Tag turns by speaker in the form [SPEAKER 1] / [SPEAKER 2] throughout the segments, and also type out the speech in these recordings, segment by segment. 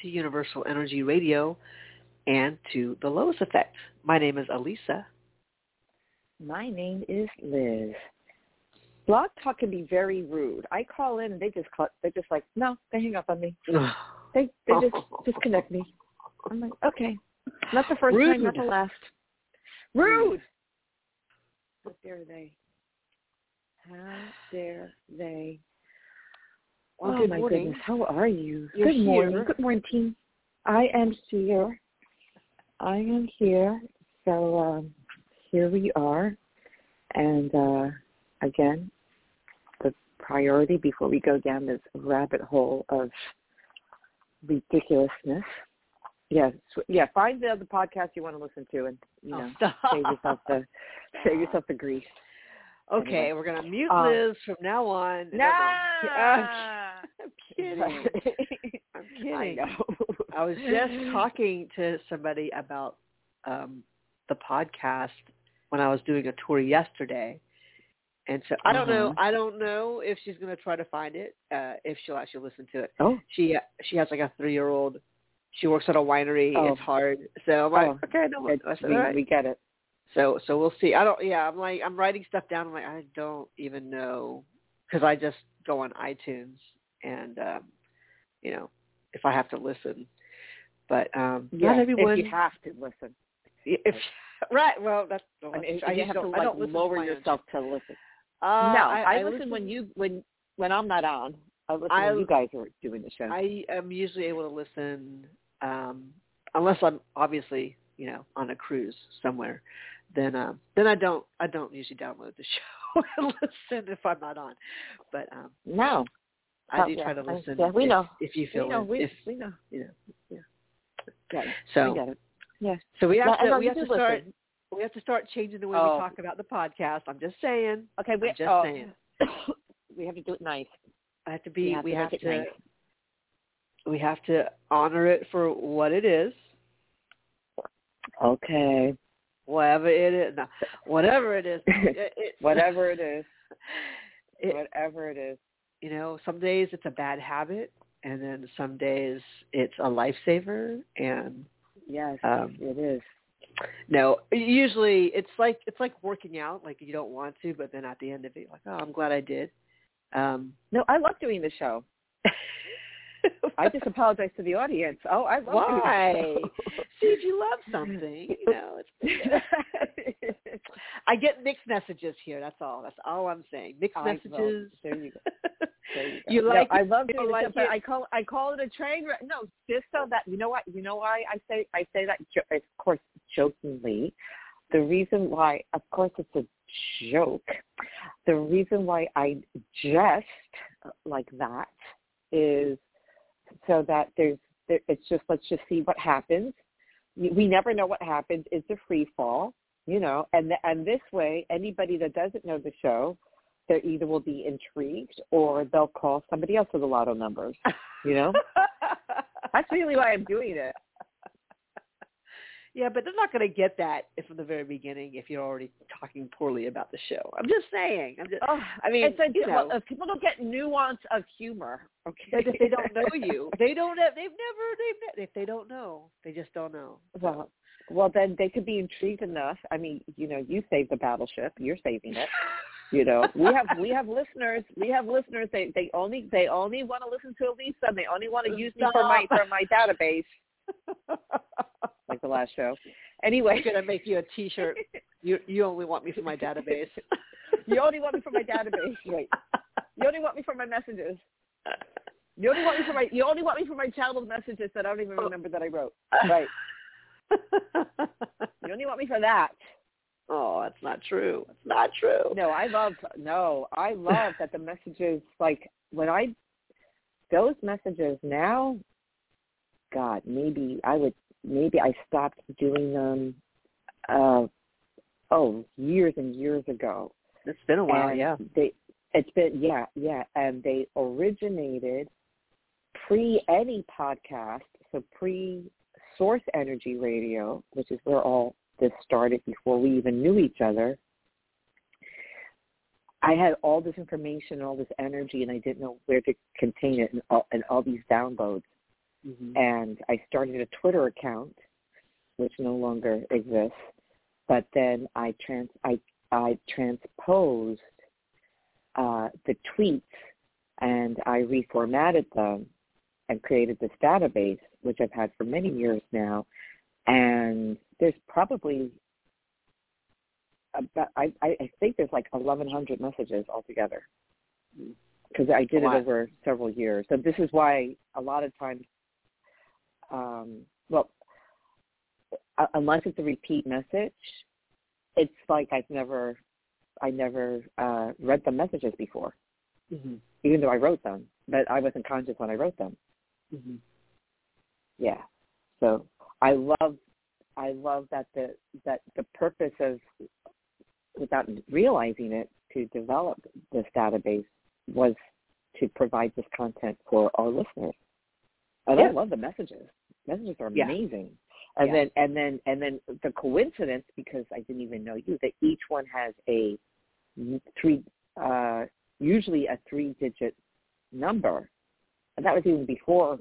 [SPEAKER 1] Hello, everyone. Welcome to Universal Energy Radio and to The Lois Effect. My name is Alyssa.
[SPEAKER 2] My name is Liz. Blog Talk can be very rude. I call in and they just call, they're just like, no, they hang up on me. they they just disconnect me. I'm like, okay, not the first
[SPEAKER 1] Rude.
[SPEAKER 2] time, not the last. Rude. How dare they? How dare they?
[SPEAKER 1] Well,
[SPEAKER 2] oh my
[SPEAKER 1] morning.
[SPEAKER 2] goodness, how are you?
[SPEAKER 1] You're
[SPEAKER 2] good morning.
[SPEAKER 1] here.
[SPEAKER 2] Good morning, team. I am here. I am here. So um, here we are, and uh, again, the priority before we go down this rabbit hole of ridiculousness. Yeah, sw- yeah. Find the other podcast you want to listen to, and you
[SPEAKER 1] Oh,
[SPEAKER 2] know,
[SPEAKER 1] stop.
[SPEAKER 2] save yourself the save yourself the grief.
[SPEAKER 1] Okay,
[SPEAKER 2] Anyway.
[SPEAKER 1] we're going to mute
[SPEAKER 2] Um,
[SPEAKER 1] Liz from now on.
[SPEAKER 2] No,
[SPEAKER 1] I'm kidding. I'm kidding.
[SPEAKER 2] I know.
[SPEAKER 1] I was just talking to somebody about um, the podcast when I was doing a tour yesterday, and so I don't know.
[SPEAKER 2] Uh-huh.
[SPEAKER 1] I don't know if she's going to try to find it. Uh, if she'll actually listen to it.
[SPEAKER 2] Oh,
[SPEAKER 1] She she has like a three year old. She works at a winery.
[SPEAKER 2] Oh.
[SPEAKER 1] It's hard. So I'm like,
[SPEAKER 2] Oh.
[SPEAKER 1] okay, no. I said,
[SPEAKER 2] we,
[SPEAKER 1] right.
[SPEAKER 2] we get it.
[SPEAKER 1] So so we'll see. I don't. Yeah, I'm like I'm writing stuff down. I'm like I don't even know because I just go on iTunes and um, you know if I have to listen. But um,
[SPEAKER 2] Yeah,
[SPEAKER 1] not everyone.
[SPEAKER 2] if you have to listen.
[SPEAKER 1] if right, well that's. Well,
[SPEAKER 2] I mean,
[SPEAKER 1] I
[SPEAKER 2] you have to
[SPEAKER 1] I
[SPEAKER 2] like
[SPEAKER 1] don't
[SPEAKER 2] lower
[SPEAKER 1] to my own
[SPEAKER 2] yourself to listen.
[SPEAKER 1] Uh,
[SPEAKER 2] no,
[SPEAKER 1] I,
[SPEAKER 2] I, listen, when you when when I'm not on. I listen
[SPEAKER 1] I-
[SPEAKER 2] when you guys are doing the show.
[SPEAKER 1] I am usually able to listen um, unless I'm obviously you know on a cruise somewhere. Then um, then I don't I don't usually download the show and listen if I'm not on. But um,
[SPEAKER 2] no,
[SPEAKER 1] I
[SPEAKER 2] Oh,
[SPEAKER 1] do
[SPEAKER 2] yeah,
[SPEAKER 1] try to listen.
[SPEAKER 2] yeah, we
[SPEAKER 1] if,
[SPEAKER 2] know.
[SPEAKER 1] if you feel
[SPEAKER 2] we know.
[SPEAKER 1] it.
[SPEAKER 2] We,
[SPEAKER 1] if,
[SPEAKER 2] we know.
[SPEAKER 1] you know.
[SPEAKER 2] Yeah,
[SPEAKER 1] So
[SPEAKER 2] we it. Yeah.
[SPEAKER 1] so we have
[SPEAKER 2] No,
[SPEAKER 1] to we have to start
[SPEAKER 2] listen.
[SPEAKER 1] we have to start changing the way
[SPEAKER 2] Oh.
[SPEAKER 1] we talk about the podcast. I'm just saying.
[SPEAKER 2] Okay, we
[SPEAKER 1] I'm just
[SPEAKER 2] oh,
[SPEAKER 1] saying.
[SPEAKER 2] we have to do it nice.
[SPEAKER 1] I have to
[SPEAKER 2] We
[SPEAKER 1] be
[SPEAKER 2] have
[SPEAKER 1] we
[SPEAKER 2] to
[SPEAKER 1] have to,
[SPEAKER 2] nice.
[SPEAKER 1] we have to honor it for what it is.
[SPEAKER 2] Okay.
[SPEAKER 1] Whatever it is. No, whatever it is. It, it's,
[SPEAKER 2] Whatever it is.
[SPEAKER 1] it,
[SPEAKER 2] Whatever it is.
[SPEAKER 1] you know, some days it's a bad habit and then some days it's a lifesaver and
[SPEAKER 2] Yes,
[SPEAKER 1] Um,
[SPEAKER 2] it is.
[SPEAKER 1] no, usually it's like it's like working out, like you don't want to, but then at the end of it, you're like, oh, I'm glad I did. Um,
[SPEAKER 2] No, I love doing the show. I just apologize to the audience. Oh, I love
[SPEAKER 1] Why? see if you love something, you know. It's, I get mixed messages here. That's all. That's all I'm saying. Mixed
[SPEAKER 2] I-
[SPEAKER 1] messages.
[SPEAKER 2] there you go. There you go.
[SPEAKER 1] You
[SPEAKER 2] No,
[SPEAKER 1] like
[SPEAKER 2] I love
[SPEAKER 1] you like
[SPEAKER 2] but
[SPEAKER 1] it.
[SPEAKER 2] I call I call it a train wreck. No, just so that you know what you know why I say I say that of course jokingly. The reason why, of course, it's a joke. The reason why I jest like that is so that there's there, it's just let's just see what happens. We never know what happens. It's a free fall, you know, and th- and this way, anybody that doesn't know the show, they either will be intrigued or they'll call somebody else with the lotto numbers. You know, that's really why I'm doing it.
[SPEAKER 1] Yeah, but they're not going to get that from the very beginning if you're already talking poorly about the show. I'm just saying. I'm just.
[SPEAKER 2] Oh,
[SPEAKER 1] I mean,
[SPEAKER 2] it's a,
[SPEAKER 1] you know,
[SPEAKER 2] well, if people don't get nuance of humor, okay,
[SPEAKER 1] if they don't know you, they don't. Have, they've never. They've. If they don't know, they just don't know.
[SPEAKER 2] Well, well, then they could be intrigued enough. I mean, you know, you saved the battleship. You're saving it. You know, we have we have listeners. We have listeners. They they only they only want to listen to Alyssa. And they only want to use me for my for my database, like the last show. Anyway,
[SPEAKER 1] I'm gonna make you a T-shirt. You you only want me for my database.
[SPEAKER 2] you only want me for my database. Right. You only want me for my messages. You only want me for my you only want me for my childhood messages that I don't even oh. remember that I wrote. Right. You only want me for that.
[SPEAKER 1] oh, that's not true. It's not true.
[SPEAKER 2] No, I love no, I love that the messages like when I those messages now God, maybe I would maybe I stopped doing them uh oh, years and years ago.
[SPEAKER 1] It's been a while.
[SPEAKER 2] and
[SPEAKER 1] yeah.
[SPEAKER 2] They it's been yeah, yeah. And they originated pre any podcast, so pre source energy radio, which is where all this started before we even knew each other. I had all this information, all this energy, and I didn't know where to contain it, and all, and all these downloads.
[SPEAKER 1] Mm-hmm.
[SPEAKER 2] And I started a Twitter account, which no longer exists. But then I trans I I transposed uh, the tweets and I reformatted them and created this database, which I've had for many years now. And there's probably about, I, I think there's like 1,100 messages altogether because I did it over several years. So this is why a lot of times, um, well, unless it's a repeat message, it's like I've never, I never uh, read the messages before,
[SPEAKER 1] mm-hmm.
[SPEAKER 2] even though I wrote them, but I wasn't conscious when I wrote them.
[SPEAKER 1] Mm-hmm.
[SPEAKER 2] Yeah. So I love, I love that the that the purpose of, without realizing it, to develop this database was to provide this content for our listeners. And
[SPEAKER 1] yeah.
[SPEAKER 2] I love the messages. Messages are
[SPEAKER 1] yeah.
[SPEAKER 2] amazing. And
[SPEAKER 1] yeah.
[SPEAKER 2] then and then and then the coincidence because I didn't even know you that each one has a three uh usually a three digit number. And that was even before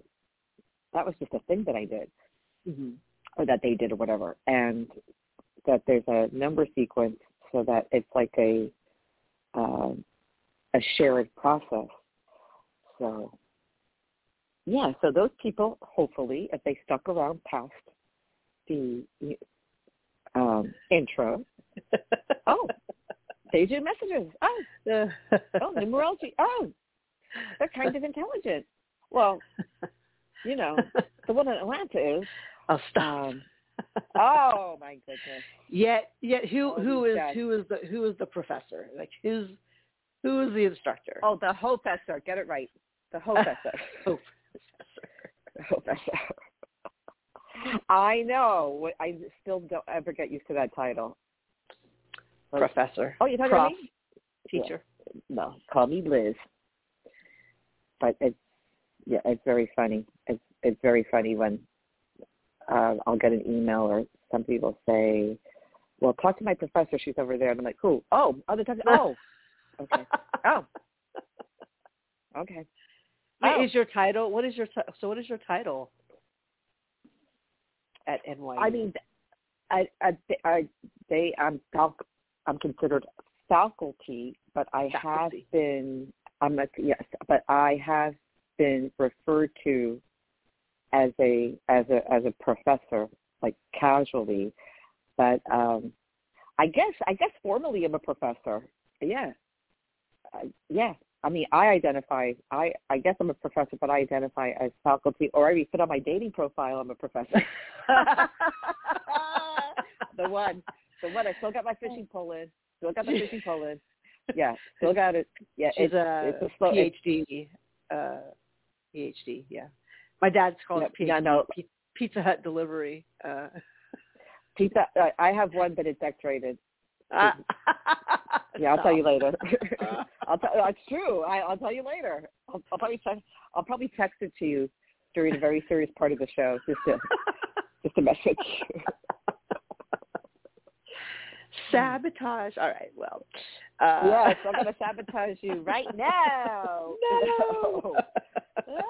[SPEAKER 2] that was just a thing that I did.
[SPEAKER 1] Mm-hmm.
[SPEAKER 2] Or that they did or whatever. And that there's a number sequence so that it's like a uh, a shared process. So yeah, so those people hopefully if they stuck around past the um, intro. oh, page of messages. Oh, oh, numerology. Oh, they're kind of intelligent. Well, you know, the one in Atlanta is.
[SPEAKER 1] Oh, stop.
[SPEAKER 2] Um, oh my goodness.
[SPEAKER 1] Yet, yet, who
[SPEAKER 2] Oh,
[SPEAKER 1] who is
[SPEAKER 2] dead.
[SPEAKER 1] who is the who is the professor? Like who's who is the instructor?
[SPEAKER 2] Oh, the professor. Get it right. The
[SPEAKER 1] whole professor.
[SPEAKER 2] Professor. I know. I still don't ever get used to that title.
[SPEAKER 1] Professor.
[SPEAKER 2] Oh, you're talking
[SPEAKER 1] Prof.
[SPEAKER 2] to me?
[SPEAKER 1] Teacher.
[SPEAKER 2] no, call me Liz. But it's yeah, it's very funny. It's it's very funny when uh, I'll get an email or somebody will say, "Well, talk to my professor. She's over there." And I'm like, "Who? Oh, other time. Oh, okay. Oh, okay.
[SPEAKER 1] What
[SPEAKER 2] Oh.
[SPEAKER 1] is your title? What is your so? What is your title at NYU?
[SPEAKER 2] I mean, I, I, I they I'm I'm considered faculty, but I
[SPEAKER 1] Faculty.
[SPEAKER 2] have been I'm a, yes, but I have been referred to as a as a as a professor, like casually. But um I guess I guess formally I'm a professor. Yeah, uh, yeah. I mean, I identify. I I guess I'm a professor, but I identify as faculty, or I even put on my dating profile. I'm a professor. the one, the one. I still got my fishing pole in. Still got my fishing pole in. Yeah, still got it. Yeah,
[SPEAKER 1] She's
[SPEAKER 2] it's,
[SPEAKER 1] a,
[SPEAKER 2] it's a slow.
[SPEAKER 1] PhD. Uh, PhD. Yeah. My dad's called it PhD.
[SPEAKER 2] yeah, no.
[SPEAKER 1] Pi- Pizza Hut delivery. Uh,
[SPEAKER 2] Pizza. I- I have one, but it's X-rated.
[SPEAKER 1] uh,
[SPEAKER 2] Yeah, I'll tell you later. I'll tell. It's true. I, I'll tell you later. I'll, I'll probably text. I'll probably text it to you during a very serious part of the show, just to just a message.
[SPEAKER 1] Sabotage. All right. Well. Uh,
[SPEAKER 2] yes, I'm going to sabotage you right now.
[SPEAKER 1] No.
[SPEAKER 2] no,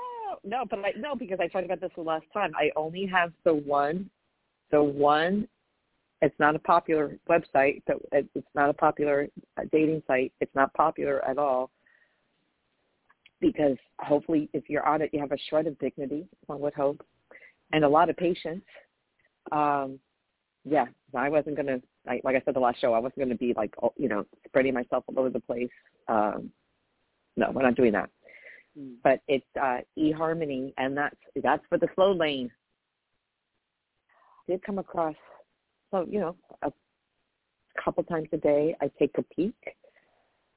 [SPEAKER 2] no, but I no because I talked about this the last time. I only have the one, the one. It's not a popular website. but it's not a popular uh, dating site. It's not popular at all. Because hopefully, if you're on it, you have a shred of dignity. One would hope, and a lot of patience. Um, yeah, I wasn't gonna. I, like I said the last show, I wasn't gonna be like oh, you know spreading myself all over the place. Um, no, we're not doing that
[SPEAKER 1] Mm.
[SPEAKER 2] but it's uh, eHarmony, and that's that's for the slow lane. Did come across, so you know, a couple times a day I take a peek.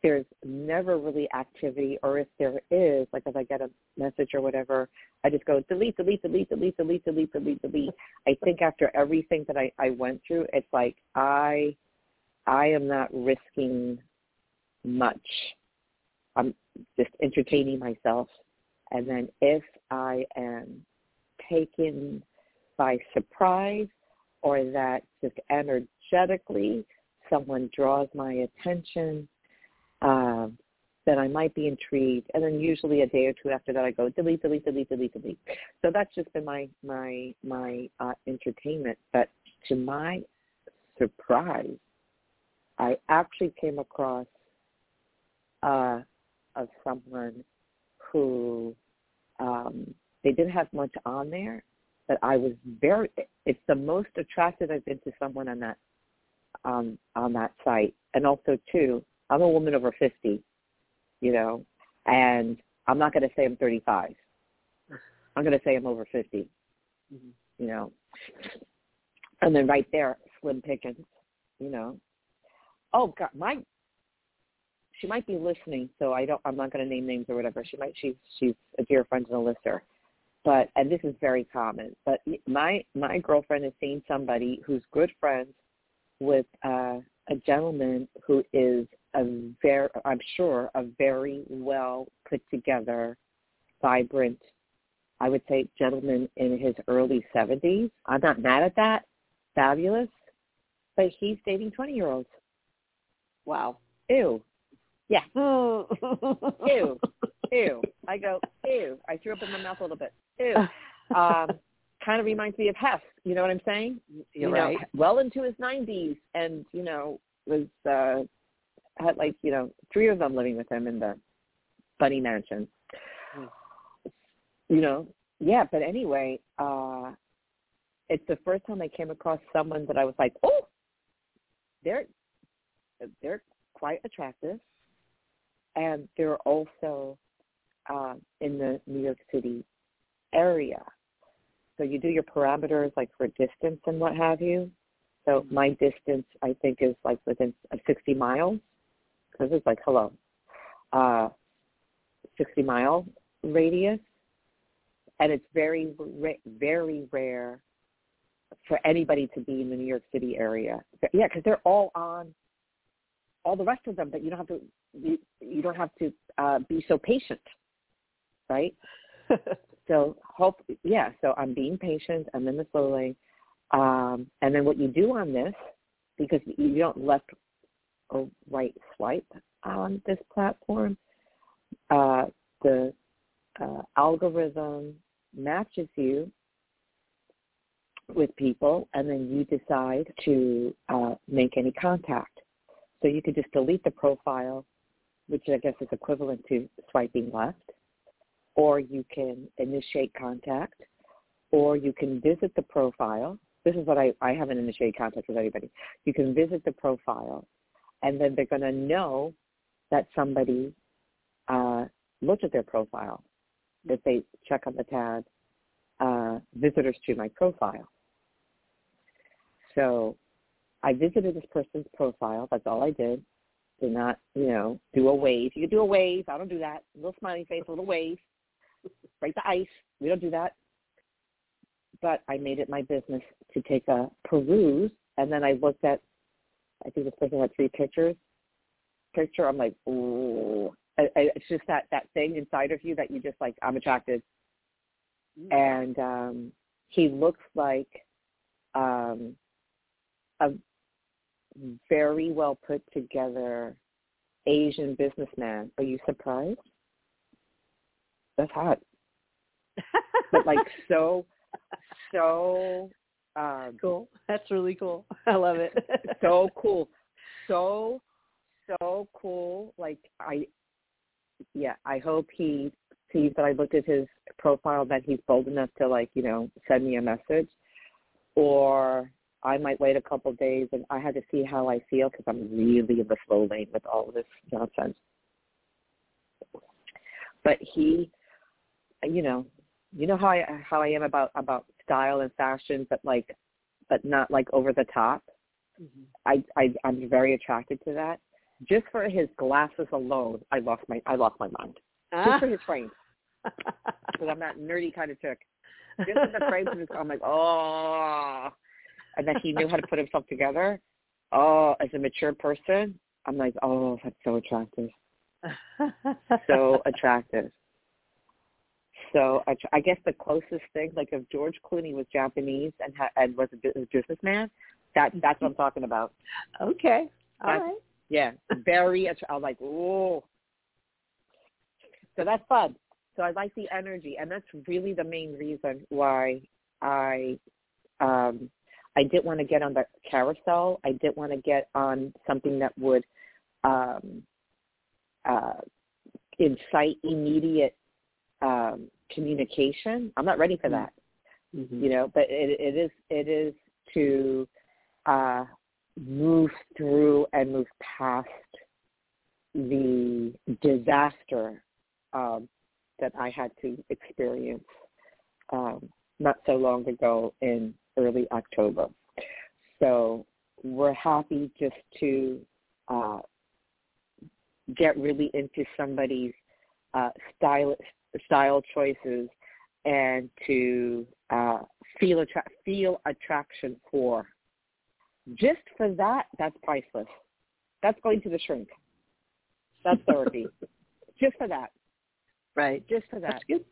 [SPEAKER 2] There's never really activity, or if there is, like if I get a message or whatever, I just go delete, delete, delete, delete, delete, delete, delete, delete. I think after everything that I, I went through, it's like I I am not risking much. I'm just entertaining myself. And then if I am taken by surprise or that just energetically someone draws my attention um, then I might be intrigued. And then usually a day or two after that, I go delete, delete, delete, delete, delete. So that's just been my my my uh, entertainment. But to my surprise, I actually came across uh, of someone who um, they didn't have much on there, but I was very. It's the most attracted I've been to someone on that um, on that site, and also too, I'm a woman over fifty, you know, and I'm not going to say I'm 35. I'm going to say I'm over 50, mm-hmm. you know. And then right there, Slim Pickens, you know. Oh God, my she might be listening, so I don't. I'm not going to name names or whatever. She might. She's she's a dear friend and a listener, but and this is very common. But my my girlfriend has seen somebody who's good friends with uh, a gentleman who is a very, I'm sure, a very well put together, vibrant, I would say, gentleman in his early 70s. I'm not mad at that. Fabulous. But he's dating 20 year olds.
[SPEAKER 1] Wow.
[SPEAKER 2] Ew. Yeah. ew. Ew. I go, ew. I threw up in my mouth a little bit. Ew. Um, kind of reminds me of Hef. You know what I'm saying?
[SPEAKER 1] You're
[SPEAKER 2] you
[SPEAKER 1] right.
[SPEAKER 2] Know, well into his 90s, and you know was uh, had like you know three of them living with him in the Bunny Mansion. Mm. You know, yeah. But anyway, uh, it's the first time I came across someone that I was like, oh, they're they're quite attractive and they're also uh, in the New York City area. So you do your parameters like for distance and what have you. So mm-hmm. my distance, I think, is like within 60 miles. Because it's like, hello, uh, 60 mile radius. And it's very, very rare for anybody to be in the New York City area. Yeah, because they're all on all the rest of them, but you don't have to you, you don't have to uh, be so patient, right? so hope yeah. So I'm being patient. I'm in the slow lane, um, and then what you do on this because you don't left or right swipe on this platform, uh, the uh, algorithm matches you with people, and then you decide to uh, make any contact. So you could just delete the profile, which I guess is equivalent to swiping left, or you can initiate contact, or you can visit the profile. This is what I, I haven't initiated contact with anybody. You can visit the profile, and then they're going to know that somebody uh, looked at their profile, that they check on the tab, uh, visitors to my profile. So I visited this person's profile. That's all I did. Did not, you know, do a wave. You can do a wave. I don't do that. A little smiley face, a little wave. Break the ice. We don't do that. But I made it my business to take a peruse, and then I looked at. I think this person had three pictures. Picture. I'm like, ooh. It's just that that thing inside of you that you just like. I'm attracted. Mm-hmm. And um, he looks like um, a very well put together Asian businessman. Are you surprised? That's hot. but like so so um
[SPEAKER 1] cool. That's really cool. I love it.
[SPEAKER 2] so cool. So so cool. Like I yeah, I hope he sees that I looked at his profile that he's bold enough to like, you know, send me a message or I might wait a couple of days, and I had to see how I feel because I'm really in the slow lane with all of this nonsense. But he, you know, you know how I how I am about about style and fashion, but like, but not like over the top. Mm-hmm. I, I I'm very attracted to that. Just for his glasses alone, I lost my I lost my mind. Ah. Just for his frame, because I'm that nerdy kind of chick. Just for the frames, I'm like, oh and that he knew how to put himself together. Oh, as a mature person, I'm like, oh, that's so attractive. so attractive. So I, I guess the closest thing, like if George Clooney was Japanese and ha- and was a businessman, that that's what I'm talking about.
[SPEAKER 1] Okay, all
[SPEAKER 2] that's,
[SPEAKER 1] right.
[SPEAKER 2] Yeah, very. I was like, oh. So that's fun. So I like the energy, and that's really the main reason why I um, I didn't want to get on the carousel. I didn't want to get on something that would um, uh, incite immediate um, communication. I'm not ready for that. Mm-hmm. You know, but it, it is it is to uh, move through and move past the disaster um, that I had to experience um, not so long ago in early October. So we're happy just to uh, get really into somebody's uh, style style choices and to uh, feel attra- feel attraction for. Just for that, that's priceless. That's going to the shrink. That's therapy. Just for that.
[SPEAKER 1] Right.
[SPEAKER 2] Just for that.
[SPEAKER 1] That's good.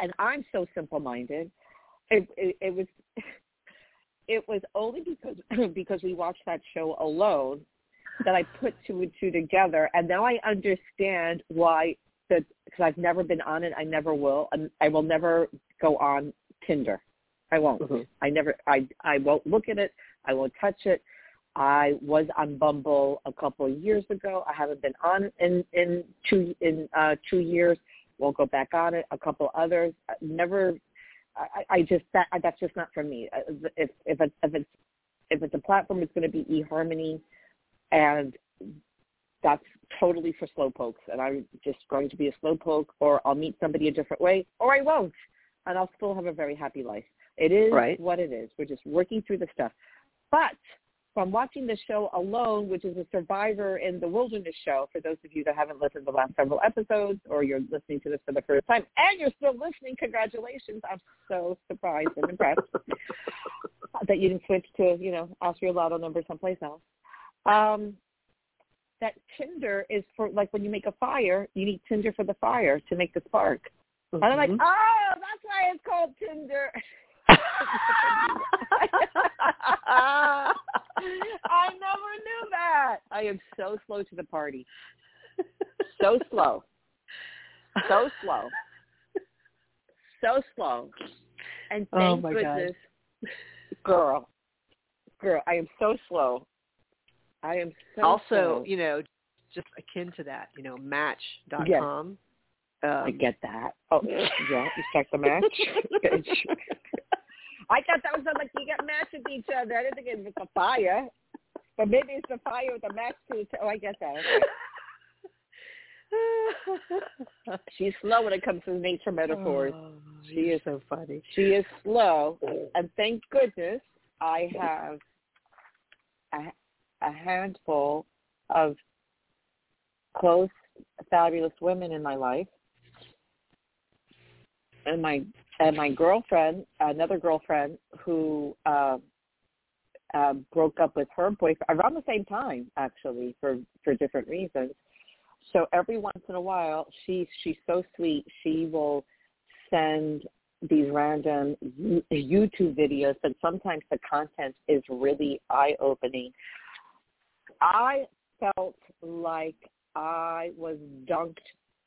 [SPEAKER 2] And I'm so simple-minded. It, it, it was it was only because because we watched that show alone that I put two and two together, and now I understand why. That because I've never been on it, I never will, and I will never go on Tinder. I won't. Mm-hmm. I never. I I won't look at it. I won't touch it. I was on Bumble a couple of years ago. I haven't been on in in two in uh, two years. Won't go back on it. A couple others. Never. I, I just that that's just not for me. Uh, if if it's if it's if it's a platform, it's going to be eHarmony, and that's totally for slowpokes. And I'm just going to be a slowpoke, or I'll meet somebody a different way, or I won't, and I'll still have a very happy life. It is
[SPEAKER 1] right.
[SPEAKER 2] what it is. We're just working through the stuff. But from watching the show alone, which is a survivor in the wilderness show, for those of you that haven't listened to the last several episodes or you're listening to this for the first time and you're still listening, congratulations. I'm so surprised and impressed that you didn't switch to, you know, ask your lotto number someplace else. Um, that tinder is for like when you make a fire, you need tinder for the fire to make the spark. Mm-hmm. And I'm like, mm-hmm. oh, that's why it's called Tinder. I never knew that. I am so slow to the party. So slow. So slow. So slow. And oh thank
[SPEAKER 1] oh
[SPEAKER 2] goodness, God. girl, girl, I am so slow. I am so
[SPEAKER 1] also, you know, just akin to that, you know, Match.com.
[SPEAKER 2] Yes.
[SPEAKER 1] Um,
[SPEAKER 2] I get that. Oh, yeah, you check the match. I thought that was like you get matched with each other. I didn't think it was a fire, but maybe it's a fire with a match to it. Oh, I get that. Okay. She's slow when it comes to nature metaphors.
[SPEAKER 1] Oh,
[SPEAKER 2] she is
[SPEAKER 1] so funny.
[SPEAKER 2] She is slow, and thank goodness I have a, a handful of close, fabulous women in my life and my and my girlfriend, another girlfriend who uh, uh, broke up with her boyfriend around the same time, actually, for for different reasons. So every once in a while, she's she's so sweet. She will send these random YouTube videos, but sometimes the content is really eye opening. I felt like I was dunked,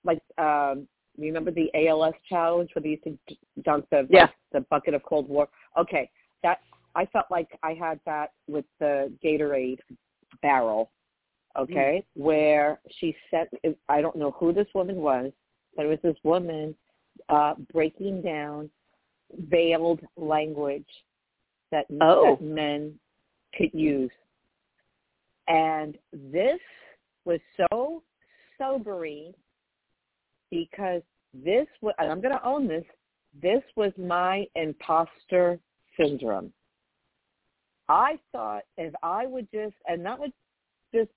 [SPEAKER 2] like um, remember the ALS challenge where they used to dunk the
[SPEAKER 1] yeah.
[SPEAKER 2] the bucket of cold water? Okay, that I felt like I had that with the Gatorade barrel. Okay, mm. where she said I don't know who this woman was, but it was this woman uh, breaking down veiled language that,
[SPEAKER 1] oh.
[SPEAKER 2] that men could use, and this was so sobering because this was, and I'm going to own this, this was my imposter syndrome. I thought if I would just, and not with this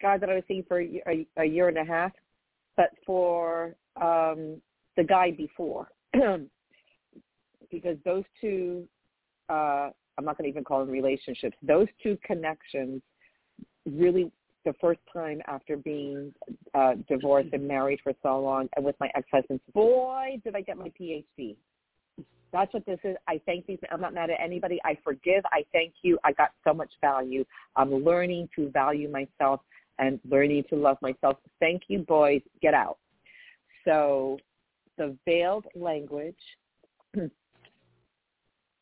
[SPEAKER 2] guy that I was seeing for a, a, year and a half, but for um, the guy before, because those two, uh, I'm not going to even call them relationships, those two connections really the first time after being uh, divorced and married for so long and with my ex-husband, boy, did I get my PhD. That's what this is. I thank these. I'm not mad at anybody. I forgive. I thank you. I got so much value. I'm learning to value myself and learning to love myself. Thank you, boys. Get out. So the veiled language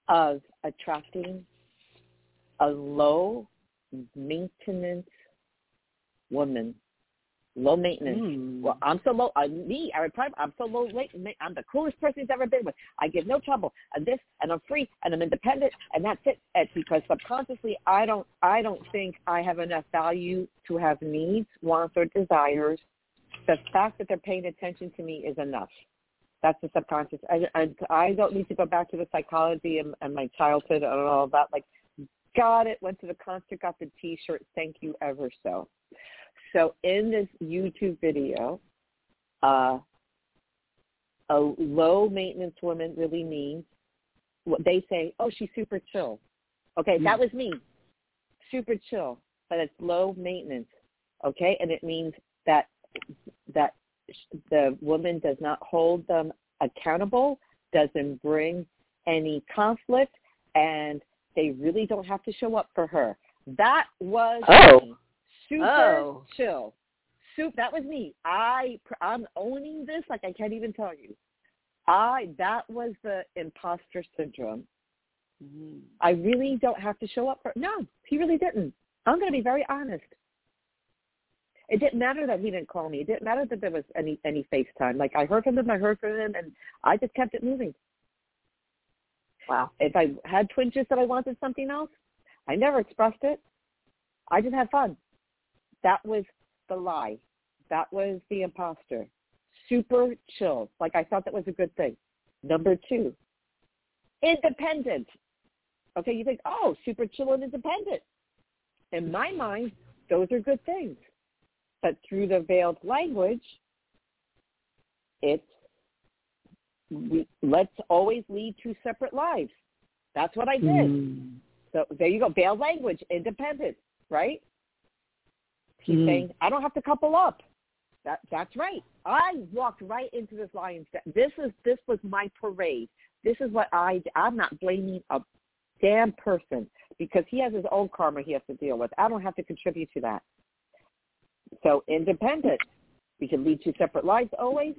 [SPEAKER 2] of attracting a low maintenance woman low maintenance.
[SPEAKER 1] Mm.
[SPEAKER 2] Well, I'm so low. Uh, me, I probably, I'm so low. Late, I'm the coolest person he's ever been with. I give no trouble. And this, and I'm free, and I'm independent, and that's it. It's because subconsciously, I don't, I don't think I have enough value to have needs, wants, or desires. The fact that they're paying attention to me is enough. That's the subconscious. I, I, I don't need to go back to the psychology and, and my childhood and all that. Like, got it. Went to the concert, got the T-shirt. Thank you ever so. So in this YouTube video, uh, a low maintenance woman really means what they say, oh, she's super chill. Okay, that was me. Super chill, but it's low maintenance. Okay, and it means that that the woman does not hold them accountable, doesn't bring any conflict, and they really don't have to show up for her. That was
[SPEAKER 1] Oh.
[SPEAKER 2] me. super
[SPEAKER 1] Oh.
[SPEAKER 2] chill. Soup. That was me. I I'm owning this like I can't even tell you. I that was the imposter syndrome.
[SPEAKER 1] Mm.
[SPEAKER 2] I really don't have to show up for. No, he really didn't. I'm going to be very honest. It didn't matter that he didn't call me. It didn't matter that there was any any FaceTime. Like I heard from him, I heard from him, and I just kept it moving.
[SPEAKER 1] Wow.
[SPEAKER 2] If I had twinges that I wanted something else, I never expressed it. I just had fun. That was the lie. That was the imposter. Super chill. Like I thought that was a good thing. Number two, independent. Okay, you think, oh, super chill and independent. In my mind, those are good things. But through the veiled language, it's we, let's always lead two separate lives. That's what I did.
[SPEAKER 1] Mm.
[SPEAKER 2] So there you go. Veiled language, independent, right? He's
[SPEAKER 1] Mm.
[SPEAKER 2] saying, I don't have to couple up. That that's right. I walked right into this lion's den. This is this was my parade. This is what I I'm not blaming a damn person because he has his own karma he has to deal with. I don't have to contribute to that. So independent. We can lead two separate lives always.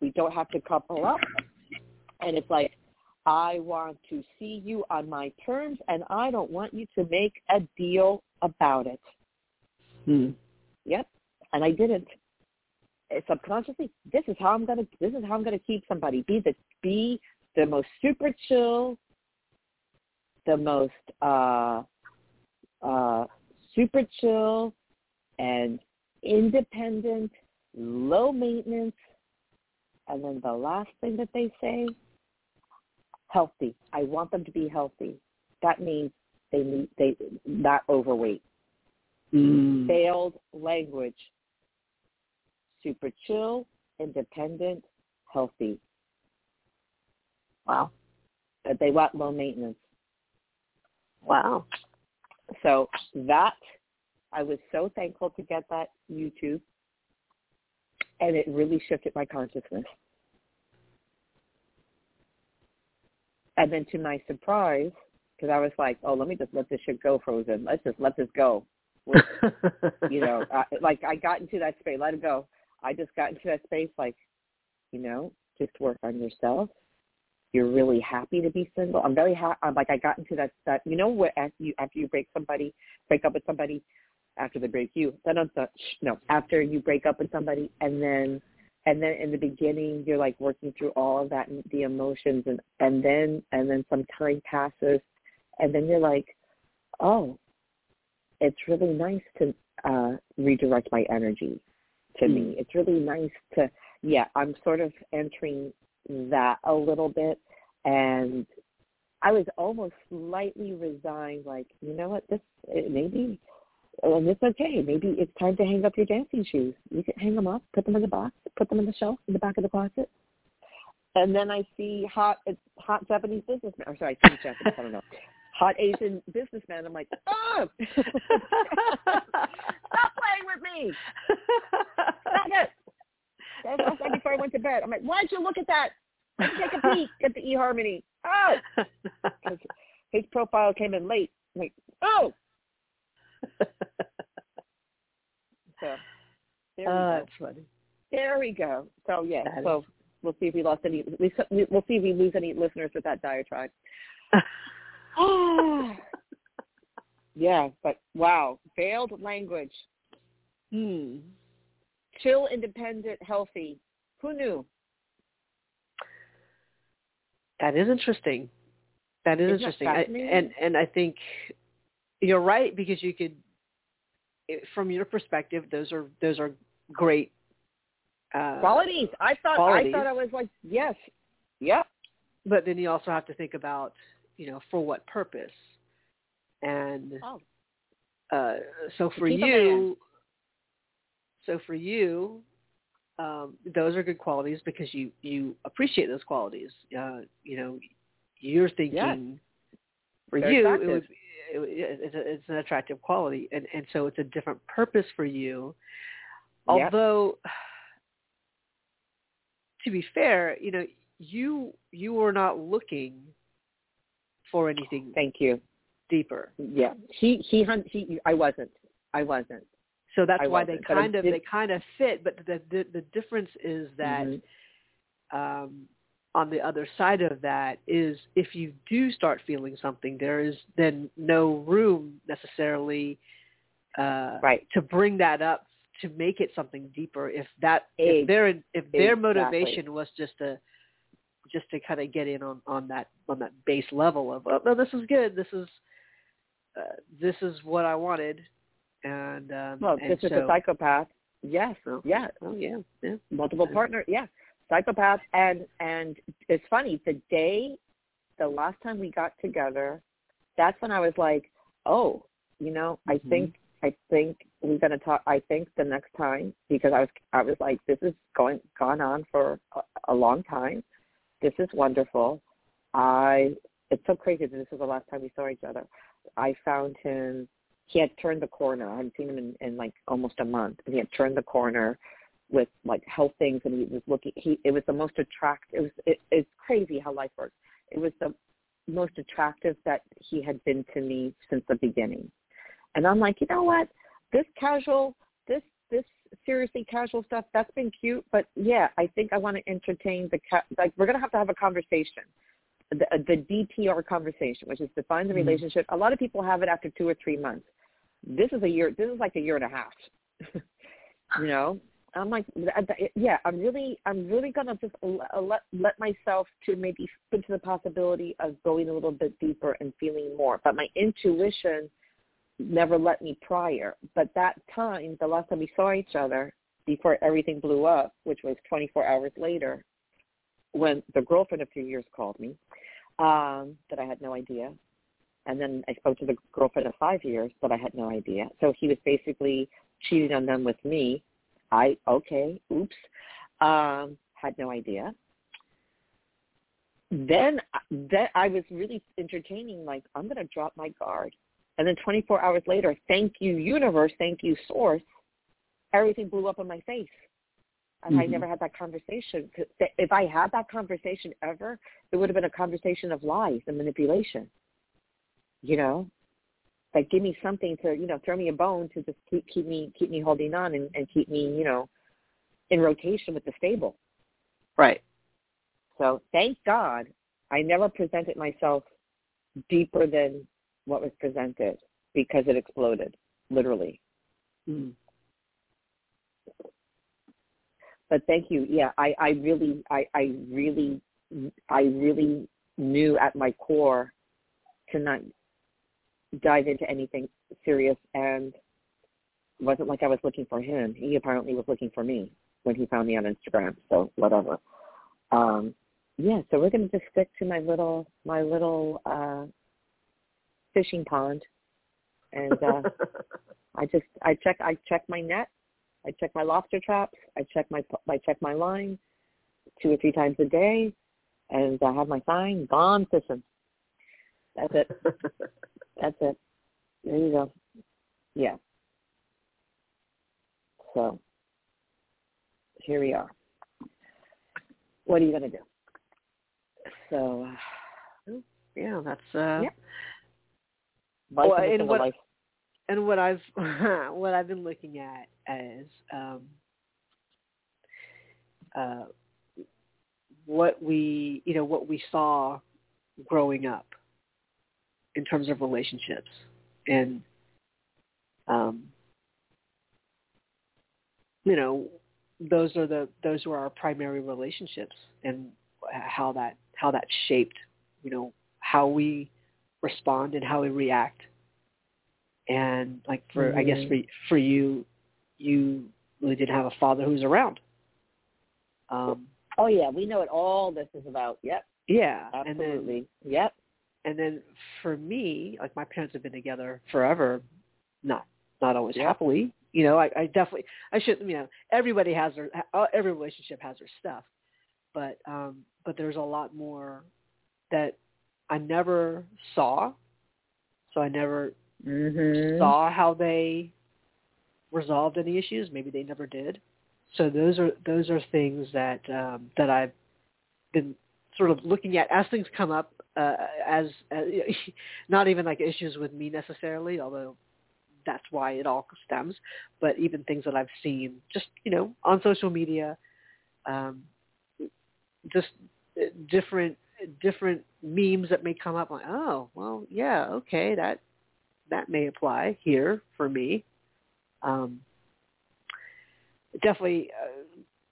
[SPEAKER 2] We don't have to couple up. And it's like, I want to see you on my terms and I don't want you to make a deal about it.
[SPEAKER 1] Mm.
[SPEAKER 2] Yep. And I didn't. Subconsciously, this is how I'm gonna. This is how I'm gonna keep somebody. Be the be the most super chill, the most uh, uh, super chill, and independent, low maintenance, and then the last thing that they say, healthy. I want them to be healthy. That means they need they not overweight
[SPEAKER 1] Mm.
[SPEAKER 2] veiled language. Super chill, independent, healthy.
[SPEAKER 1] Wow.
[SPEAKER 2] But they want low maintenance.
[SPEAKER 1] Wow.
[SPEAKER 2] So that I was so thankful to get that YouTube, and it really shifted my consciousness. And then to my surprise, because I was like, oh, let me just let this shit go, Frozen. Let's just let this go. you know, uh, like I got into that space. Let it go. I just got into that space, like, you know, just work on yourself. You're really happy to be single. I'm very happy. I'm like I got into that. That you know what? After you after you break somebody, break up with somebody, after they break you. Then no. After you break up with somebody, and then and then in the beginning you're like working through all of that and the emotions, and and then and then some time passes, and then you're like, oh, it's really nice to uh, redirect my energy to
[SPEAKER 1] Mm.
[SPEAKER 2] me. It's really nice to, yeah, I'm sort of entering that a little bit. And I was almost slightly resigned, like, you know what, this, it, maybe, and it's okay. Maybe it's time to hang up your dancing shoes. You can hang them up, put them in the box, put them in the shelf in the back of the closet. And then I see hot, it's hot Japanese businessman, or sorry, Chinese Japanese, I don't know hot Asian businessman. I'm like, oh, stop playing with me. Stop it. That was last night before I went to bed. I'm like, why'd you look at that? Let's take a peek at the eHarmony. Oh, his profile came in late. Like, oh. so there we
[SPEAKER 1] oh,
[SPEAKER 2] go.
[SPEAKER 1] that's funny.
[SPEAKER 2] There we go. So yeah.
[SPEAKER 1] That
[SPEAKER 2] so we'll see if we lost any. We, we'll see if we lose any listeners with that diatribe. yeah, but wow, veiled language.
[SPEAKER 1] Hmm.
[SPEAKER 2] Chill, independent, healthy. Who knew?
[SPEAKER 1] That is interesting. That is
[SPEAKER 2] Isn't that
[SPEAKER 1] interesting. I, and and I think you're right because you could, from your perspective, those are those are great uh,
[SPEAKER 2] Qualities. I thought.
[SPEAKER 1] qualities.
[SPEAKER 2] I thought I was like, yes, yep.
[SPEAKER 1] But then you also have to think about, you know, for what purpose. And
[SPEAKER 2] Oh.
[SPEAKER 1] uh, so for you, so for you, um, those are good qualities because you you appreciate those qualities. Uh, you know, you're thinking for
[SPEAKER 2] They're
[SPEAKER 1] you it
[SPEAKER 2] attractive.
[SPEAKER 1] would it, would- it's, a, it's an attractive quality, and and so it's a different purpose for you.
[SPEAKER 2] Yep.
[SPEAKER 1] Although, to be fair, you know, you you were not looking for anything
[SPEAKER 2] Thank you.
[SPEAKER 1] deeper.
[SPEAKER 2] Yeah. He he hunt. He. I wasn't. I wasn't.
[SPEAKER 1] So that's
[SPEAKER 2] I
[SPEAKER 1] why they
[SPEAKER 2] wasn't, but I
[SPEAKER 1] kind of
[SPEAKER 2] did-
[SPEAKER 1] they kind of fit. But the the, the difference is that
[SPEAKER 2] Mhm.
[SPEAKER 1] um, on the other side of that is if you do start feeling something, there is then no room necessarily uh,
[SPEAKER 2] Right.
[SPEAKER 1] to bring that up to make it something deeper. If that if their if their motivation was just to just to kind of get in on on that on that base level of oh no this is good this is uh, this is what I wanted and um,
[SPEAKER 2] Well,
[SPEAKER 1] and
[SPEAKER 2] this is
[SPEAKER 1] so,
[SPEAKER 2] a psychopath. Yes.
[SPEAKER 1] Oh.
[SPEAKER 2] Yeah.
[SPEAKER 1] oh yeah yeah
[SPEAKER 2] Multiple partner. Yeah. Psychopath. And and it's funny. The day, the last time we got together, that's when I was like, oh, you know, I
[SPEAKER 1] Mhm.
[SPEAKER 2] think I think we're gonna talk. I think the next time because I was I was like, this is going gone on for a, a long time. This is wonderful. I it's so crazy that this is the last time we saw each other. I found him. He had turned the corner. I hadn't seen him in, in like almost a month, and he had turned the corner with like health things, and he was looking. He it was the most attractive. It was it, it's crazy how life works. It was the most attractive that he had been to me since the beginning. And I'm like, you know what? This casual, this this seriously casual stuff, that's been cute, but yeah, I think I want to entertain the ca- like we're gonna have to have a conversation, the, the DTR conversation, which is define the
[SPEAKER 1] Mhm.
[SPEAKER 2] relationship. A lot of people have it after two or three months. This is a year. This is like a year and a half. you know, I'm like, yeah, I'm really, I'm really gonna just let let myself to maybe think into the possibility of going a little bit deeper and feeling more. But my intuition never let me prior. But that time, the last time we saw each other, before everything blew up, which was 24 hours later, when the girlfriend of a few years called me, um, that I had no idea. And then I spoke to the girlfriend of five years, but I had no idea. So he was basically cheating on them with me. I, okay, oops, um, had no idea. Then, then I was really entertaining, like, I'm going to drop my guard. And then 24 hours later, thank you, universe, thank you, source, everything blew up in my face. And I
[SPEAKER 1] Mhm.
[SPEAKER 2] never had that conversation. If I had that conversation ever, it would have been a conversation of lies and manipulation. You know, like give me something to, you know, throw me a bone to just keep keep me keep me holding on and, and keep me, you know, in rotation with the stable.
[SPEAKER 1] right
[SPEAKER 2] So thank God I never presented myself deeper than what was presented because it exploded, literally.
[SPEAKER 1] mm.
[SPEAKER 2] But thank you. Yeah, I, I really, I, I really, I really knew at my core to not dive into anything serious and it wasn't like I was looking for him. He apparently was looking for me when he found me on Instagram. So whatever. Um, yeah, so we're gonna just stick to my little my little uh fishing pond and uh I just I check I check my net, I check my lobster traps, I check my I check my line two or three times a day, and I have my sign gone fishing. That's it. That's it. There you go. Yeah. So here we are. What are you gonna do? So,
[SPEAKER 1] yeah, that's uh,
[SPEAKER 2] yeah. Life
[SPEAKER 1] Well, and what-
[SPEAKER 2] life.
[SPEAKER 1] and what I've what I've been looking at is um, uh, what we you know what we saw growing up in terms of relationships and um, you know those are the those were our primary relationships and how that how that shaped you know how we respond and how we react and like for I guess
[SPEAKER 2] Mhm.
[SPEAKER 1] for for you, you really didn't have a father who was around. Um,
[SPEAKER 2] Oh yeah, we know what all this is about. Yep,
[SPEAKER 1] yeah,
[SPEAKER 2] absolutely.
[SPEAKER 1] then
[SPEAKER 2] yep.
[SPEAKER 1] And then for me, like my parents have been together forever, not not always
[SPEAKER 2] Yeah.
[SPEAKER 1] happily. You know, I, I definitely I shouldn't. you know everybody has their uh, every relationship has their stuff, but um, but there's a lot more that I never saw, so I never
[SPEAKER 2] Mhm.
[SPEAKER 1] saw how they resolved any issues. Maybe they never did. So those are those are things that um, that I've been sort of looking at as things come up. Uh, as, as not even like issues with me necessarily, although that's why it all stems. But even things that I've seen, just you know, on social media, um, just uh, different different memes that may come up. Like, oh, well, yeah, okay, that that may apply here for me. Um, definitely uh,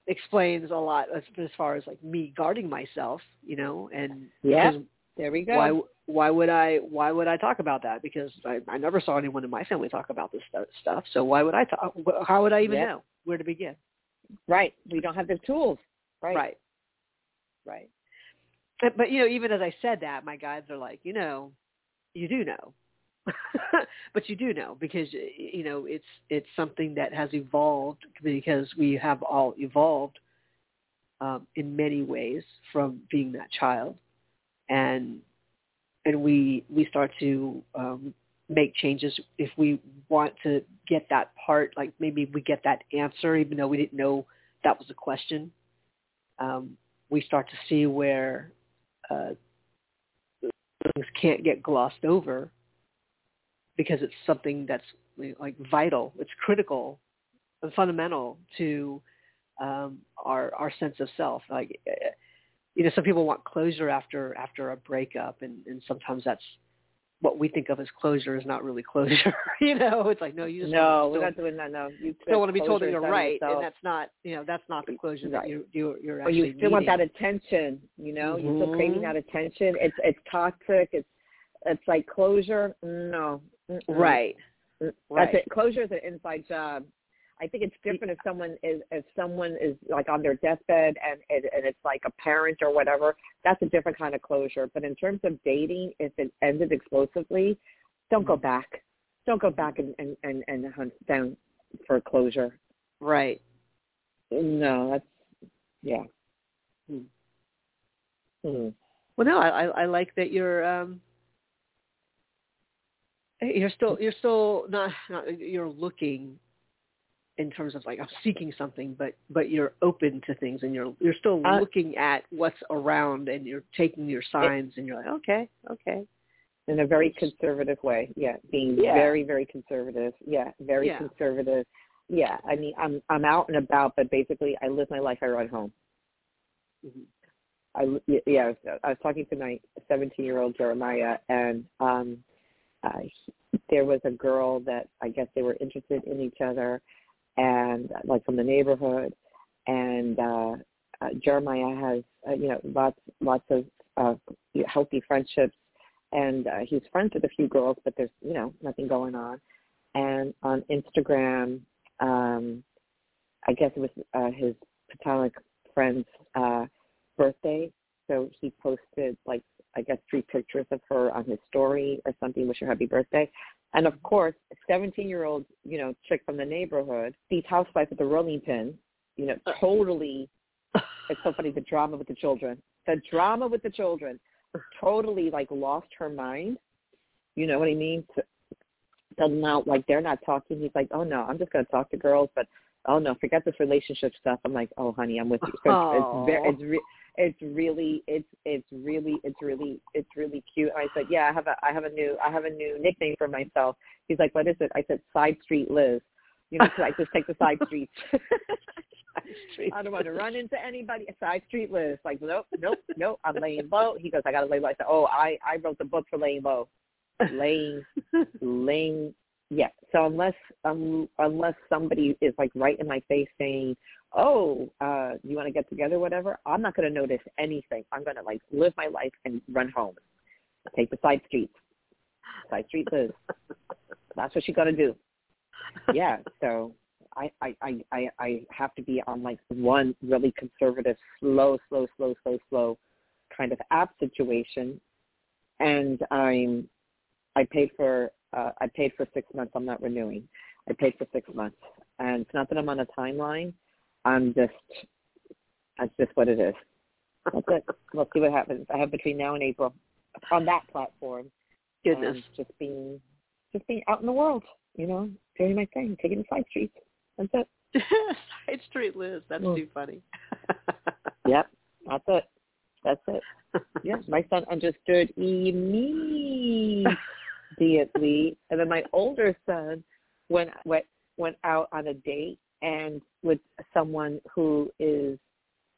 [SPEAKER 1] explains a lot as, as far as like me guarding myself, you know, and
[SPEAKER 2] Yeah. There we go.
[SPEAKER 1] why why would I why would I talk about that? Because I, I never saw anyone in my family talk about this stu- stuff. So why would I talk? How would I even know where to begin?
[SPEAKER 2] Right. We don't have the tools. Right.
[SPEAKER 1] Right. Right. But, but you know, even as I said that, my guides are like, you know, you do know. but you do know because you know it's it's something that has evolved because we have all evolved um, in many ways from being that child, and and we we start to um, make changes if we want to get that part like maybe we get that answer even though we didn't know that was a question. Um, we start to see where uh, things can't get glossed over because it's something that's like vital, it's critical and fundamental to um, our our sense of self. Like you know, some people want closure after after a breakup, and and sometimes that's what we think of as closure is not really closure. you know, it's like no, you just
[SPEAKER 2] No,
[SPEAKER 1] want
[SPEAKER 2] we're
[SPEAKER 1] to
[SPEAKER 2] not doing that. No, you
[SPEAKER 1] still want to be told that you're right,
[SPEAKER 2] yourself.
[SPEAKER 1] and that's not you know that's not the closure that
[SPEAKER 2] Right.
[SPEAKER 1] you you you're
[SPEAKER 2] or you still want that attention. You know, you're still craving that attention. It's it's toxic. It's it's like closure. No, Mm-mm.
[SPEAKER 1] right.
[SPEAKER 2] Mm,
[SPEAKER 1] Right.
[SPEAKER 2] That's it. Closure is an inside job. I think it's different if someone is if someone is like on their deathbed and, and and it's like a parent or whatever. That's a different kind of closure. But in terms of dating, if it ended explosively, don't go back. Don't go back and and and, and hunt down for closure.
[SPEAKER 1] Right.
[SPEAKER 2] No, that's yeah.
[SPEAKER 1] Hmm.
[SPEAKER 2] Hmm.
[SPEAKER 1] Well, no, I, I I like that you're um you're still you're still not, not you're looking in terms of like I'm seeking something, but but you're open to things and you're you're still
[SPEAKER 2] Uh,
[SPEAKER 1] looking at what's around and you're taking your signs and you're like okay okay
[SPEAKER 2] in a very conservative way. Yeah, being
[SPEAKER 1] Yeah.
[SPEAKER 2] very very conservative. Yeah, very
[SPEAKER 1] Yeah.
[SPEAKER 2] conservative. Yeah, I mean I'm I'm out and about, but basically I live my life. I run home.
[SPEAKER 1] Mhm.
[SPEAKER 2] I yeah I was, I was talking to my 17 year old Jeremiah, and um, uh, there was a girl that I guess they were interested in each other, and like from the neighborhood, and uh, uh, Jeremiah has uh, you know lots lots of uh, healthy friendships. And uh, he's friends with a few girls, but there's you know nothing going on. And on Instagram, um, I guess it was uh, his platonic friend's uh, birthday, so he posted like I guess three pictures of her on his story or something, wish her happy birthday. And of course, 17 year old you know chick from the neighborhood, these housewives with the rolling pin, you know, uh. totally. It's so funny the drama with the children, the drama with the children totally like lost her mind. You know what I mean? To, to now like they're not talking. He's like, oh no, I'm just gonna talk to girls, but oh no, forget this relationship stuff. I'm like, oh honey, I'm with you. So it's, it's very, it's re- it's really it's it's really it's really it's really cute. And I said, yeah, I have a I have a new I have a new nickname for myself. He's like, what is it? I said, Side Street Liz. You know, I just take the side streets. I don't want to run into anybody. Side street Liz. Like, nope, nope, nope. I'm laying low. He goes, I got to lay low. I said, oh, I I wrote the book for laying low. Laying, laying. Yeah. So unless um unless somebody is like right in my face saying, oh, uh, you want to get together, whatever, I'm not going to notice anything. I'm going to like live my life and run home. Take the side streets. Side street Liz. That's what you got to do. Yeah. So I, I, I, I I have to be on like one really conservative, slow, slow, slow, slow, slow kind of app situation. And I'm, I paid for, uh, I paid for six months. I'm not renewing. I paid for six months. And it's not that I'm on a timeline. I'm just, that's just what it is. That's it. We'll see what happens. I have between now and April on that platform.
[SPEAKER 1] Goodness.
[SPEAKER 2] And just being, just being out in the world, you know, doing my thing, taking the side streets. That's it.
[SPEAKER 1] Side Street Liz. That's
[SPEAKER 2] Mm.
[SPEAKER 1] too funny.
[SPEAKER 2] Yep, that's it. That's it. Yeah, my son understood immediately, and then my older son went went went out on a date and with someone who is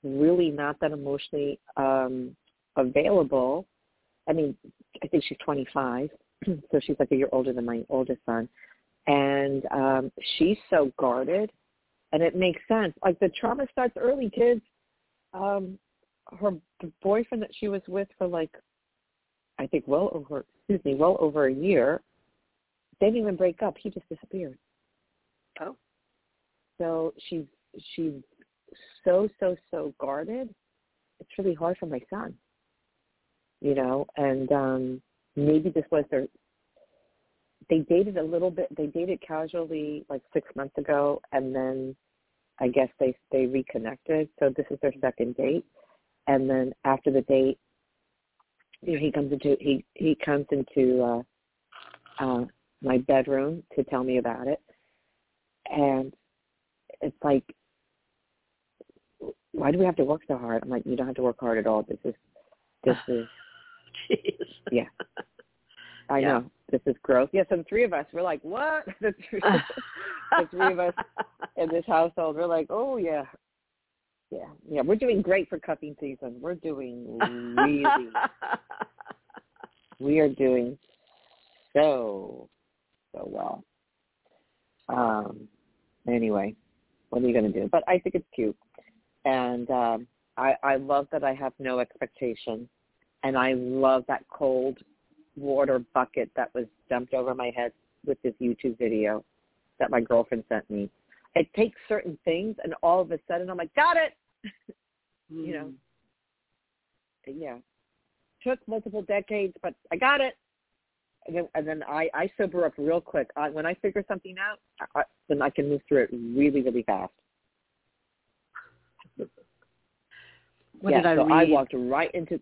[SPEAKER 2] really not that emotionally um available. I mean, I think she's 25, so she's like a year older than my oldest son, and um she's so guarded, and it makes sense. Like the trauma starts early, kids. Um, her boyfriend that she was with for like I think well over excuse me, well over a year, they didn't even break up. He just disappeared.
[SPEAKER 1] Oh.
[SPEAKER 2] So she's she's so, so, so guarded. It's really hard for my son. You know, and um maybe this was their they dated a little bit they dated casually like six months ago and then I guess they they reconnected. So this is their second date and then after the date, you know, he comes into he he comes into uh, uh, my bedroom to tell me about it, and it's like, why do we have to work so hard? I'm like, you don't have to work hard at all. This is this is
[SPEAKER 1] Jeez.
[SPEAKER 2] yeah. I
[SPEAKER 1] Yeah.
[SPEAKER 2] know this is growth. Yeah, so the three of us, we're like, what? The three, the three of us in this household, we're like, oh yeah, yeah, yeah. We're doing great for cuffing season. We're doing really we are doing so so well. Um anyway, what are you gonna do? But I think it's cute. And um I, I love that I have no expectation and I love that cold water bucket that was dumped over my head with this YouTube video that my girlfriend sent me. It takes certain things and all of a sudden I'm like, Got it you know. Mm. yeah, took multiple decades, but I got it. And then, and then I, I sober up real quick. I, when I figure something out, I, then I can move through it really, really fast.
[SPEAKER 1] What
[SPEAKER 2] yeah,
[SPEAKER 1] did I
[SPEAKER 2] so
[SPEAKER 1] read?
[SPEAKER 2] I walked right into.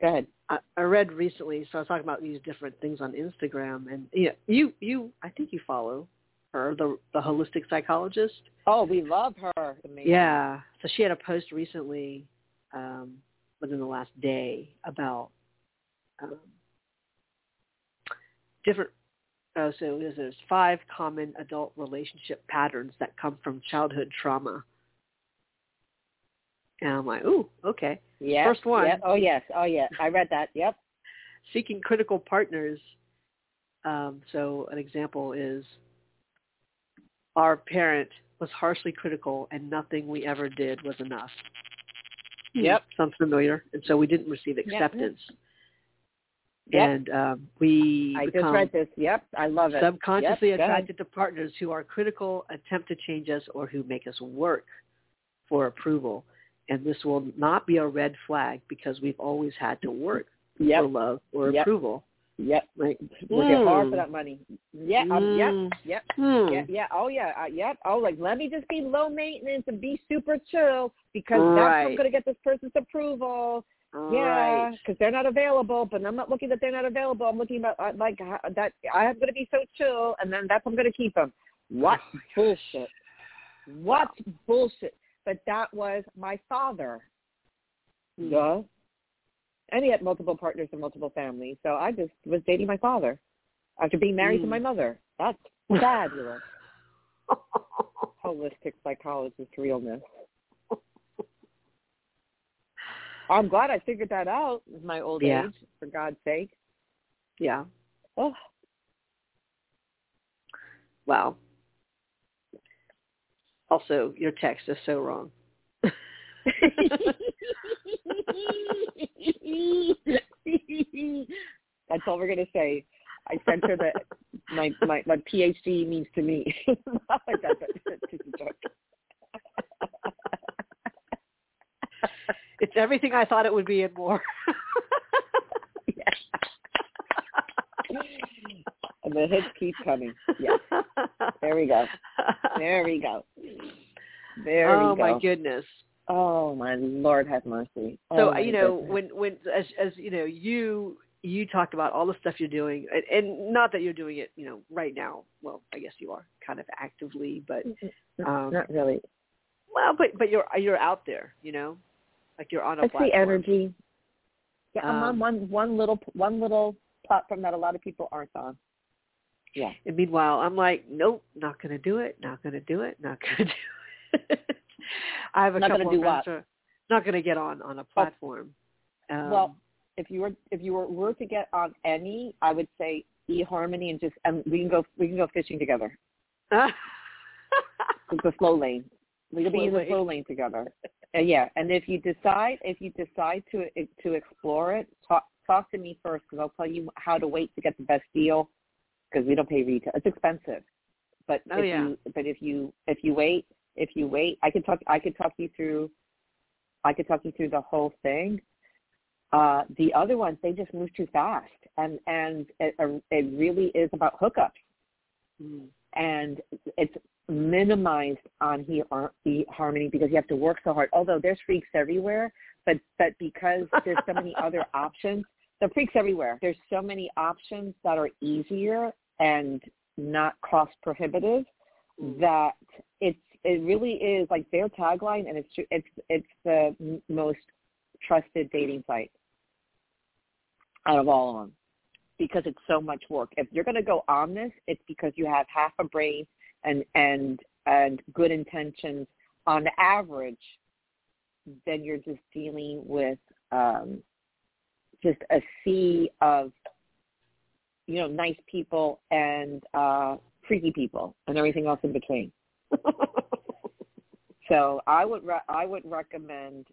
[SPEAKER 2] Go ahead.
[SPEAKER 1] I, I read recently, so I was talking about these different things on Instagram, and yeah, you, you, I think you follow her, the the holistic psychologist.
[SPEAKER 2] Oh, we love her. Amazing.
[SPEAKER 1] Yeah. So she had a post recently, um, within the last day, about um, different. Oh, so there's five common adult relationship patterns that come from childhood trauma. And I'm like, ooh, okay.
[SPEAKER 2] Yep,
[SPEAKER 1] First one.
[SPEAKER 2] Yep. Oh yes. Oh yeah. I read that. Yep.
[SPEAKER 1] seeking critical partners. Um, so an example is our parent was harshly critical and nothing we ever did was enough. Hmm,
[SPEAKER 2] Yep.
[SPEAKER 1] Sounds familiar. And so we didn't receive acceptance.
[SPEAKER 2] Yep.
[SPEAKER 1] And um, we
[SPEAKER 2] I just
[SPEAKER 1] become
[SPEAKER 2] read this. Yep. I love it.
[SPEAKER 1] subconsciously
[SPEAKER 2] Yep,
[SPEAKER 1] attracted to partners who are critical, attempt to change us, or who make us work for approval. And this will not be a red flag because we've always had to work for love or
[SPEAKER 2] Yep.
[SPEAKER 1] approval.
[SPEAKER 2] Yep.
[SPEAKER 1] Right.
[SPEAKER 2] We'll get hard
[SPEAKER 1] Hmm.
[SPEAKER 2] for that money. Yeah. Um, yep.
[SPEAKER 1] Mm.
[SPEAKER 2] Yep.
[SPEAKER 1] Hmm.
[SPEAKER 2] Yeah, yeah, oh yeah, uh, yep. Oh, like let me just be low maintenance and be super chill because that's
[SPEAKER 1] Right.
[SPEAKER 2] what's going to get this person's approval. Yeah,
[SPEAKER 1] Right.
[SPEAKER 2] because they're not available. But I'm not looking that they're not available. I'm looking at uh, like how- that. I'm going to be so chill, and then that's I'm going to keep them. What
[SPEAKER 1] Oh,
[SPEAKER 2] bullshit? What bullshit? But that was my father.
[SPEAKER 1] Mm.
[SPEAKER 2] And he had multiple partners and multiple families. So I just was dating my father after being married to
[SPEAKER 1] Mm.
[SPEAKER 2] my mother. That's fabulous. Holistic psychologist realness. I'm glad I figured that out in my old
[SPEAKER 1] Yeah.
[SPEAKER 2] age, for God's sake.
[SPEAKER 1] yeah.
[SPEAKER 2] Oh,
[SPEAKER 1] Wow. Also, your text is so wrong.
[SPEAKER 2] That's all we're gonna say. I sent her that my my my PhD means to me. It's a joke.
[SPEAKER 1] it's everything I thought it would be and more.
[SPEAKER 2] And the hits keep coming. Yes. There we go. There we go. There
[SPEAKER 1] oh
[SPEAKER 2] we go.
[SPEAKER 1] my goodness.
[SPEAKER 2] Oh my Lord, have mercy.
[SPEAKER 1] So
[SPEAKER 2] oh, my
[SPEAKER 1] you know
[SPEAKER 2] goodness.
[SPEAKER 1] when when as as you know you you talked about all the stuff you're doing and, and not that you're doing it you know right now. Well, I guess you are kind of actively, but um,
[SPEAKER 2] not really.
[SPEAKER 1] well, but but you're you're out there. You know, like you're on a
[SPEAKER 2] It's
[SPEAKER 1] platform.
[SPEAKER 2] the energy. Yeah, I'm
[SPEAKER 1] Um,
[SPEAKER 2] on one one little one little platform that a lot of people aren't on. Yeah.
[SPEAKER 1] And meanwhile, I'm like, nope, not going to do it, not going to do it, not going to do it. I have a
[SPEAKER 2] Not gonna
[SPEAKER 1] couple
[SPEAKER 2] do
[SPEAKER 1] of friends
[SPEAKER 2] what?
[SPEAKER 1] are not going to get on on a platform. Um,
[SPEAKER 2] well, if you were if you were, were to get on any, I would say eHarmony and just and we can go we can go fishing together. It's the slow lane. We can be in the slow lane together. Uh, yeah, and if you decide if you decide to to explore it, talk talk to me first because I'll tell you how to wait to get the best deal because we don't pay retail. It's expensive, but
[SPEAKER 1] Oh,
[SPEAKER 2] if
[SPEAKER 1] yeah.
[SPEAKER 2] you but if you if you wait if you wait, I could talk I could talk you through I could talk you through the whole thing. Uh, the other ones they just move too fast, and and it, it really is about hookups
[SPEAKER 1] mm,
[SPEAKER 2] and it's minimized on he harmony because you have to work so hard. Although there's freaks everywhere, but but because there's so many other options, the freaks everywhere. There's so many options that are easier and not cost prohibitive
[SPEAKER 1] mm.
[SPEAKER 2] that it's it really is like their tagline, and it's it's it's the most trusted dating site out of all of them because it's so much work. If you're going to go on this, it's because you have half a brain and and and good intentions on average. Then you're just dealing with um, just a sea of you know nice people and uh, freaky people and everything else in between. So I would re- I would recommend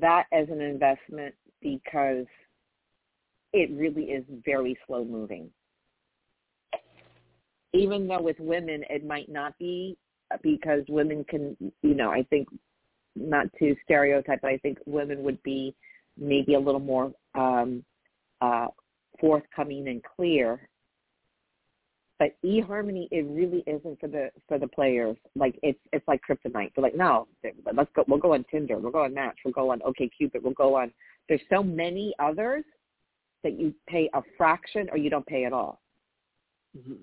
[SPEAKER 2] that as an investment because it really is very slow moving. Even though with women it might not be because women can, you know, I think not to stereotype, but I think women would be maybe a little more um, uh, forthcoming and clear. But eHarmony, it really isn't for the for the players. Like it's it's like kryptonite. They're like, no, let's go. We'll go on Tinder. We'll go on Match. We'll go on OkCupid. We'll go on. There's so many others that you pay a fraction or you don't pay at all.
[SPEAKER 1] Mhm.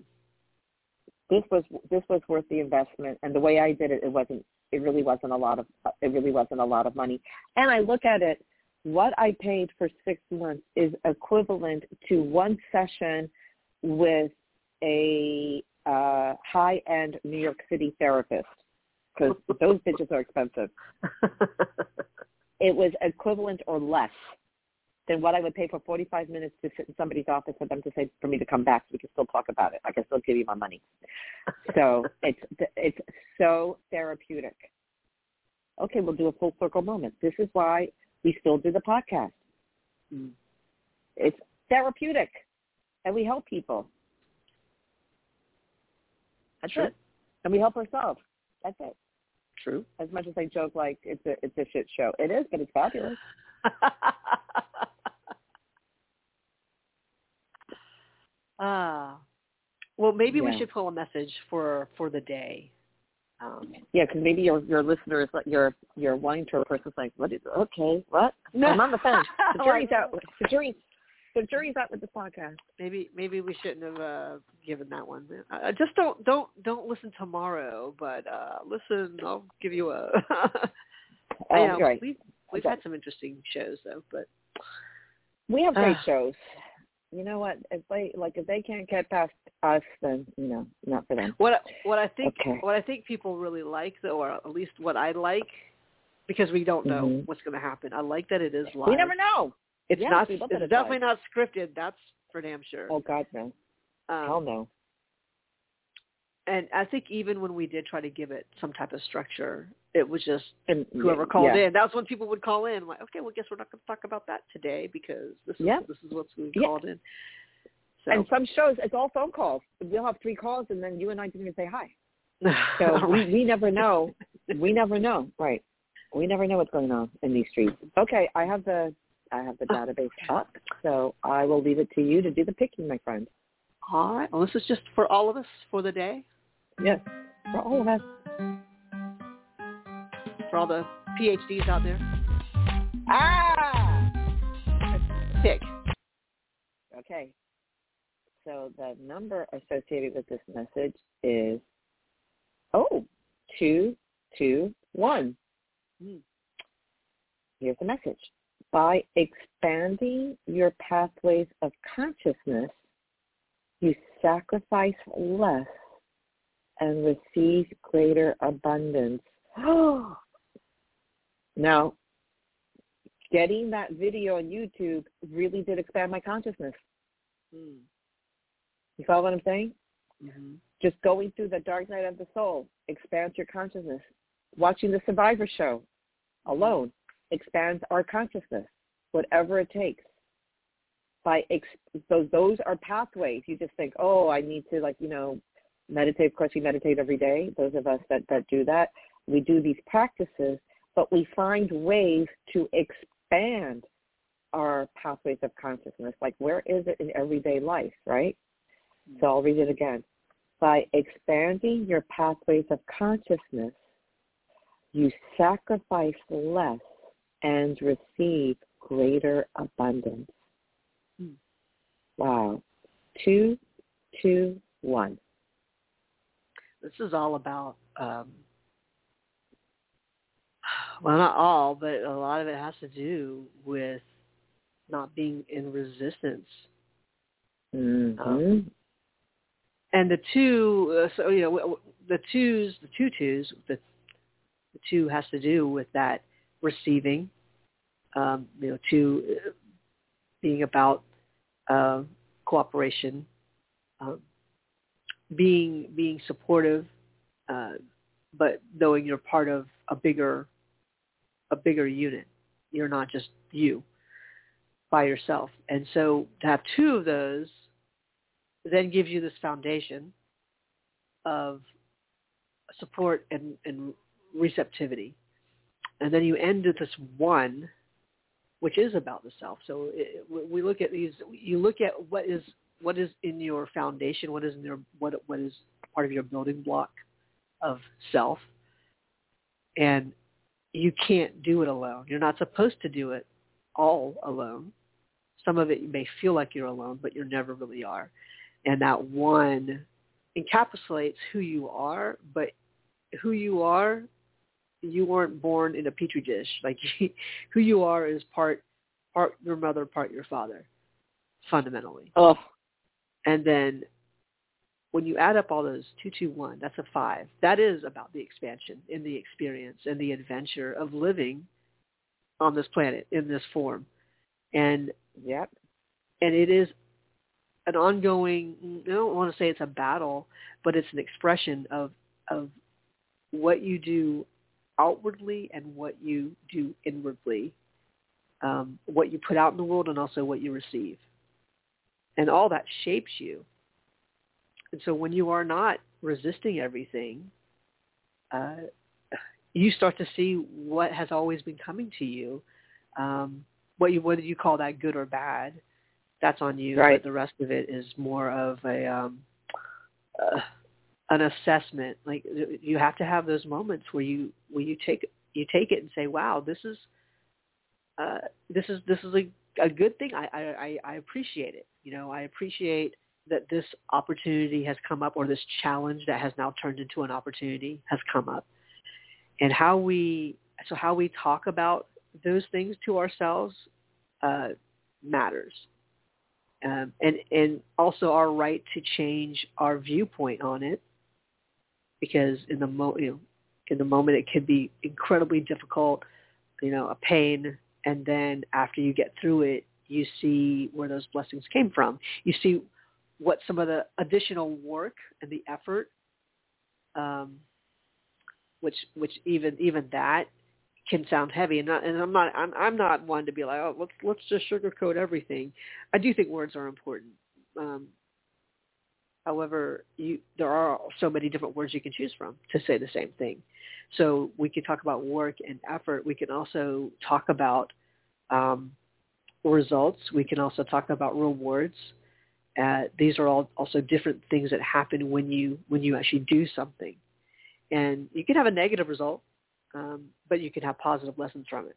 [SPEAKER 2] This was this was worth the investment, and the way I did it, it wasn't. It really wasn't a lot of. It really wasn't a lot of money. And I look at it. What I paid for six months is equivalent to one session with a uh, high-end New York City therapist because those bitches are expensive. It was equivalent or less than what I would pay for 45 minutes to sit in somebody's office for them to say for me to come back so we can still talk about it. I can still give you my money. So it's it's so therapeutic. Okay, we'll do a full circle moment. This is why we still do the podcast.
[SPEAKER 1] Mm.
[SPEAKER 2] It's therapeutic, and we help people. That's
[SPEAKER 1] Sure.
[SPEAKER 2] it, and we help ourselves. That's it.
[SPEAKER 1] True.
[SPEAKER 2] As much as I joke like it's a it's a shit show, it is, but it's fabulous.
[SPEAKER 1] ah. Well, maybe we should pull a message for for the day. Um,
[SPEAKER 2] Yeah, because maybe your your listener is like your your wine tour person's like, what is okay, what?
[SPEAKER 1] No.
[SPEAKER 2] I'm on the fence. The jury's out. The jury, the jury's out with the podcast.
[SPEAKER 1] maybe maybe we shouldn't have uh, given that one. Uh, just don't don't don't listen tomorrow, but uh, listen. I'll give you a I
[SPEAKER 2] Um,
[SPEAKER 1] know
[SPEAKER 2] right.
[SPEAKER 1] we've we've
[SPEAKER 2] Okay.
[SPEAKER 1] had some interesting shows though, but
[SPEAKER 2] We have great
[SPEAKER 1] Ah.
[SPEAKER 2] shows. You know what? If they like, if they can't get past us, then you know, not for them.
[SPEAKER 1] what what I think
[SPEAKER 2] Okay.
[SPEAKER 1] what I think people really like though, or at least what I like, because we don't know
[SPEAKER 2] Mhm.
[SPEAKER 1] what's going to happen. I like that it is live.
[SPEAKER 2] We never know.
[SPEAKER 1] It's
[SPEAKER 2] Yes,
[SPEAKER 1] not. It's
[SPEAKER 2] that
[SPEAKER 1] definitely not scripted. That's for damn sure.
[SPEAKER 2] Oh God, no.
[SPEAKER 1] Um,
[SPEAKER 2] Hell no.
[SPEAKER 1] and I think even when we did try to give it some type of structure, it was just
[SPEAKER 2] And
[SPEAKER 1] whoever called
[SPEAKER 2] yeah.
[SPEAKER 1] in. That's when people would call in. Like, okay, well, guess we're not going to talk about that today because this is
[SPEAKER 2] Yeah.
[SPEAKER 1] this is what's being
[SPEAKER 2] Yeah.
[SPEAKER 1] called in. So,
[SPEAKER 2] And some shows, it's all phone calls. We'll have three calls, and then you and I didn't even say hi. So
[SPEAKER 1] All
[SPEAKER 2] we, we never know. We never know. Right. We never know what's going on in these streets. Okay, I have the I have the database up, so I will leave it to you to do the picking, my friend.
[SPEAKER 1] All right. Well, this is just for all of us for the day,
[SPEAKER 2] Yes. For all of us.
[SPEAKER 1] for all the PhDs out there.
[SPEAKER 2] Ah.
[SPEAKER 1] Pick.
[SPEAKER 2] Okay. So the number associated with this message is oh two two one.
[SPEAKER 1] Hmm.
[SPEAKER 2] Here's the message. By expanding your pathways of consciousness, you sacrifice less and receive greater abundance. now, getting that video on YouTube really did expand my consciousness.
[SPEAKER 1] Mm.
[SPEAKER 2] You follow what I'm saying?
[SPEAKER 1] hmm
[SPEAKER 2] Just going through the dark night of the soul expands your consciousness. Watching the Survivor show alone expands our consciousness, whatever it takes. By ex- those, those are pathways. You just think, oh, I need to like you know meditate. Of course, we meditate every day. Those of us that that do that, we do these practices, but we find ways to expand our pathways of consciousness. Like where is it in everyday life, right? Hmm. So I'll read it again. By expanding your pathways of consciousness, you sacrifice less and receive greater abundance.
[SPEAKER 1] Hmm.
[SPEAKER 2] Wow. Two, two, one.
[SPEAKER 1] This is all about. Um, well, not all, but a lot of it has to do with not being in resistance
[SPEAKER 2] Mm-hmm.
[SPEAKER 1] and the two, uh, so you know, the twos, the two twos, the, the two has to do with that receiving, um, you know, two uh, being about uh, cooperation, um, being being supportive, uh, but knowing you're part of a bigger a bigger unit. You're not just you by yourself, and so to have two of those then gives you this foundation of support and, and receptivity. And then you end with this one, which is about the self. So it, we look at these, you look at what is what is in your foundation, what is in your what what is part of your building block of self, and you can't do it alone. You're not supposed to do it all alone. Some of it you may feel like you're alone, but you never really are and that one encapsulates who you are, but who you are, you weren't born in a petri dish. Like who you are is part part your mother, part your father, fundamentally.
[SPEAKER 2] Oh,
[SPEAKER 1] And then when you add up all those two, two, one, that's a five. That is about the expansion in the experience and the adventure of living on this planet in this form. And
[SPEAKER 2] yep.
[SPEAKER 1] and it is an ongoing I don't want to say it's a battle, but it's an expression of of what you do outwardly and what you do inwardly, um, what you put out in the world and also what you receive. And all that shapes you. And so when you are not resisting everything, uh, you start to see what has always been coming to you. Um, what you whether you call that good or bad, that's on you.
[SPEAKER 2] Right.
[SPEAKER 1] But the rest of it is more of a um, uh, an assessment. Like you have to have those moments where you where you take you take it and say, "Wow, this is uh, this is this is a a good thing. I, I I appreciate it. You know, I appreciate that this opportunity has come up, or this challenge that has now turned into an opportunity has come up, and how we so how we talk about those things to ourselves uh, matters. Um, and and also our right to change our viewpoint on it, because in the mo- you know, in the moment it can be incredibly difficult, you know, a pain, and then after you get through it, you see where those blessings came from. You see what some of the additional work and the effort, um, which which even even that can sound heavy and not and I'm not I'm I'm not one to be like oh let's let's just sugarcoat everything. I do think words are important. Um, however, you there are so many different words you can choose from to say the same thing. So we can talk about work and effort. We can also talk about um, results. We can also talk about rewards. Uh, these are all also different things that happen when you when you actually do something, and you can have a negative result um, but you can have positive lessons from it.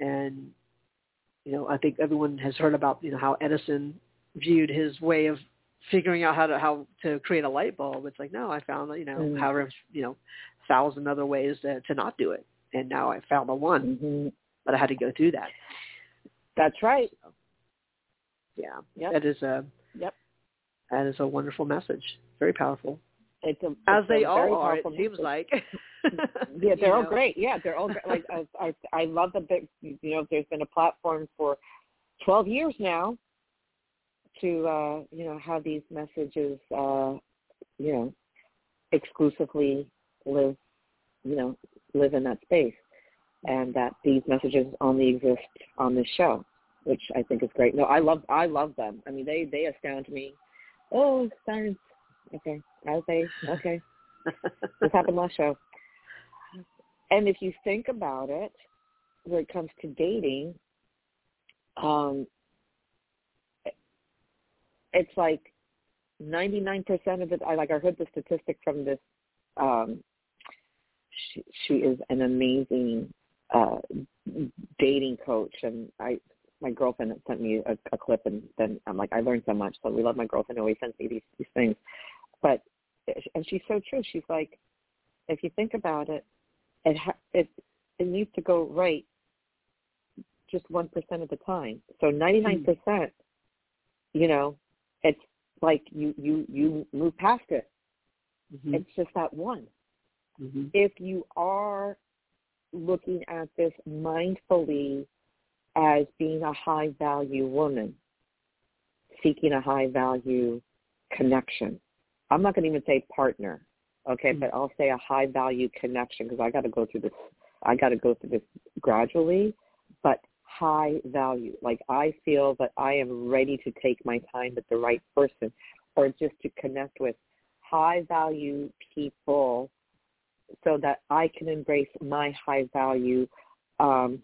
[SPEAKER 1] And you know, I think everyone has heard about you know how Edison viewed his way of figuring out how to how to create a light bulb. It's like, no, I found you know mm-hmm. however you know thousand other ways to, to not do it, and now I found the one, mm-hmm. but I had to go through that.
[SPEAKER 2] That's right. So,
[SPEAKER 1] yeah, yep. that is a
[SPEAKER 2] yep.
[SPEAKER 1] That is a wonderful message. Very powerful.
[SPEAKER 2] It's a, it's
[SPEAKER 1] as they all are. It seems like.
[SPEAKER 2] yeah, they're all know? great. Yeah, they're all great. Like I, I, I love the big. You know, there's been a platform for 12 years now to uh, you know have these messages. Uh, you know, exclusively live. You know, live in that space, and that these messages only exist on this show, which I think is great. No, I love. I love them. I mean, they they astound me. Oh, science Okay. Okay. Okay. this happened last show. And if you think about it, when it comes to dating, um, it's like 99% of it, I like, I heard the statistic from this, um, she, she is an amazing, uh, dating coach and I, my girlfriend sent me a, a clip and then I'm like, I learned so much. So we love my girlfriend who always sends me these, these things. But and she's so true. She's like, if you think about it, it ha- it it needs to go right just one percent of the time. So ninety nine percent, you know, it's like you you you move past it. Mm-hmm. It's just that one. Mm-hmm. If you are looking at this mindfully as being a high value woman, seeking a high value connection, I'm not going to even say partner, okay, mm-hmm. but I'll say a high value connection because I got to go through this. I got to go through this gradually, but high value. Like I feel that I am ready to take my time with the right person, or just to connect with high value people, so that I can embrace my high value, um,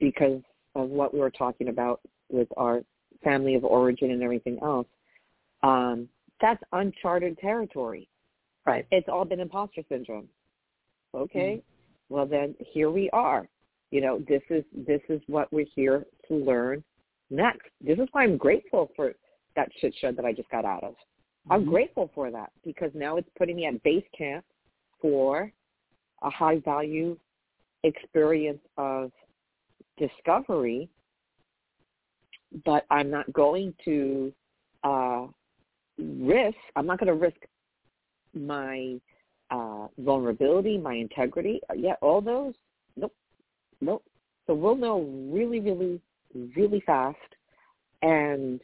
[SPEAKER 2] because of what we were talking about with our family of origin and everything else. Um, that's uncharted territory.
[SPEAKER 1] Right.
[SPEAKER 2] It's all been imposter syndrome. Okay. Mm-hmm. Well then here we are. You know, this is this is what we're here to learn next. This is why I'm grateful for that shit show that I just got out of. Mm-hmm. I'm grateful for that because now it's putting me at base camp for a high value experience of discovery, but I'm not going to uh, risk, I'm not going to risk my uh, vulnerability, my integrity. Uh, yeah, all those, nope, nope. So we'll know really, really, really fast. And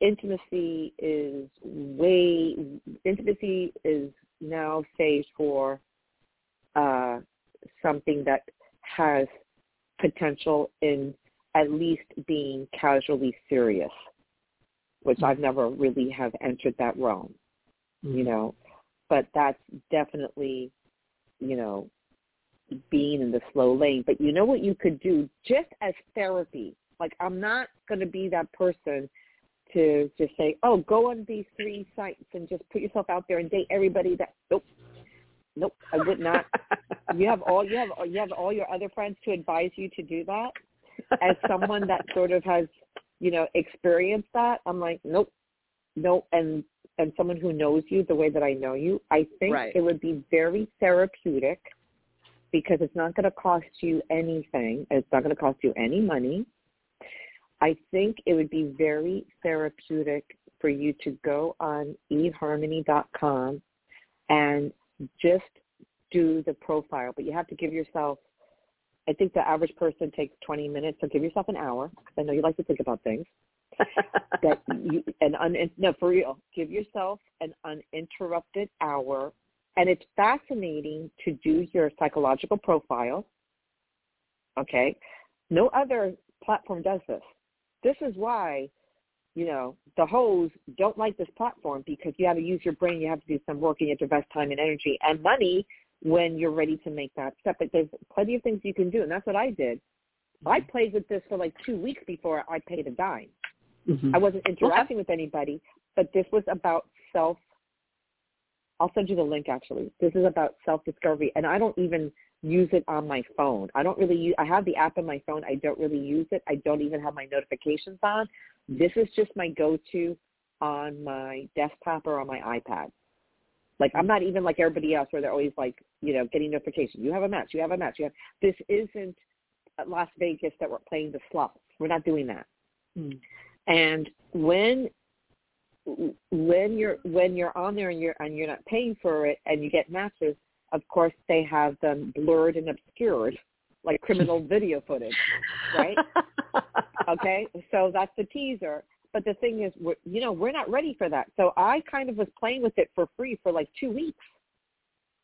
[SPEAKER 2] intimacy is way, intimacy is now saved for uh, something that has potential in at least being casually serious which I've never really have entered that realm, mm-hmm. you know. But that's definitely, you know, being in the slow lane. But you know what you could do just as therapy. Like I'm not going to be that person to just say, oh, go on these three sites and just put yourself out there and date everybody that. Nope, nope, I would not. you have all you have you have all your other friends to advise you to do that. As someone that sort of has you know, experience that, I'm like, nope, nope. And and someone who knows you the way that I know you, I think
[SPEAKER 1] right.
[SPEAKER 2] it would be very therapeutic because it's not going to cost you anything. It's not going to cost you any money. I think it would be very therapeutic for you to go on eharmony.com and just do the profile, but you have to give yourself I think the average person takes 20 minutes, so give yourself an hour. I know you like to think about things. that you, and un, no, for real, give yourself an uninterrupted hour. And it's fascinating to do your psychological profile. Okay, no other platform does this. This is why, you know, the hoes don't like this platform because you have to use your brain, you have to do some work, and you have to invest time and energy and money when you're ready to make that step. But there's plenty of things you can do, and that's what I did. I mm-hmm. played with this for like two weeks before I paid a dime. Mm-hmm. I wasn't interacting with anybody, but this was about self. I'll send you the link actually. This is about self-discovery, and I don't even use it on my phone. I don't really use, I have the app on my phone. I don't really use it. I don't even have my notifications on. This is just my go-to on my desktop or on my iPad. Like I'm not even like everybody else where they're always like, you know, getting notifications. You have a match. You have a match. You have. This isn't Las Vegas that we're playing the slots. We're not doing that. Mm. And when when you're when you're on there and you're and you're not paying for it and you get matches, of course they have them blurred and obscured like criminal video footage, right? okay, so that's the teaser. But the thing is, we're, you know, we're not ready for that. So I kind of was playing with it for free for like two weeks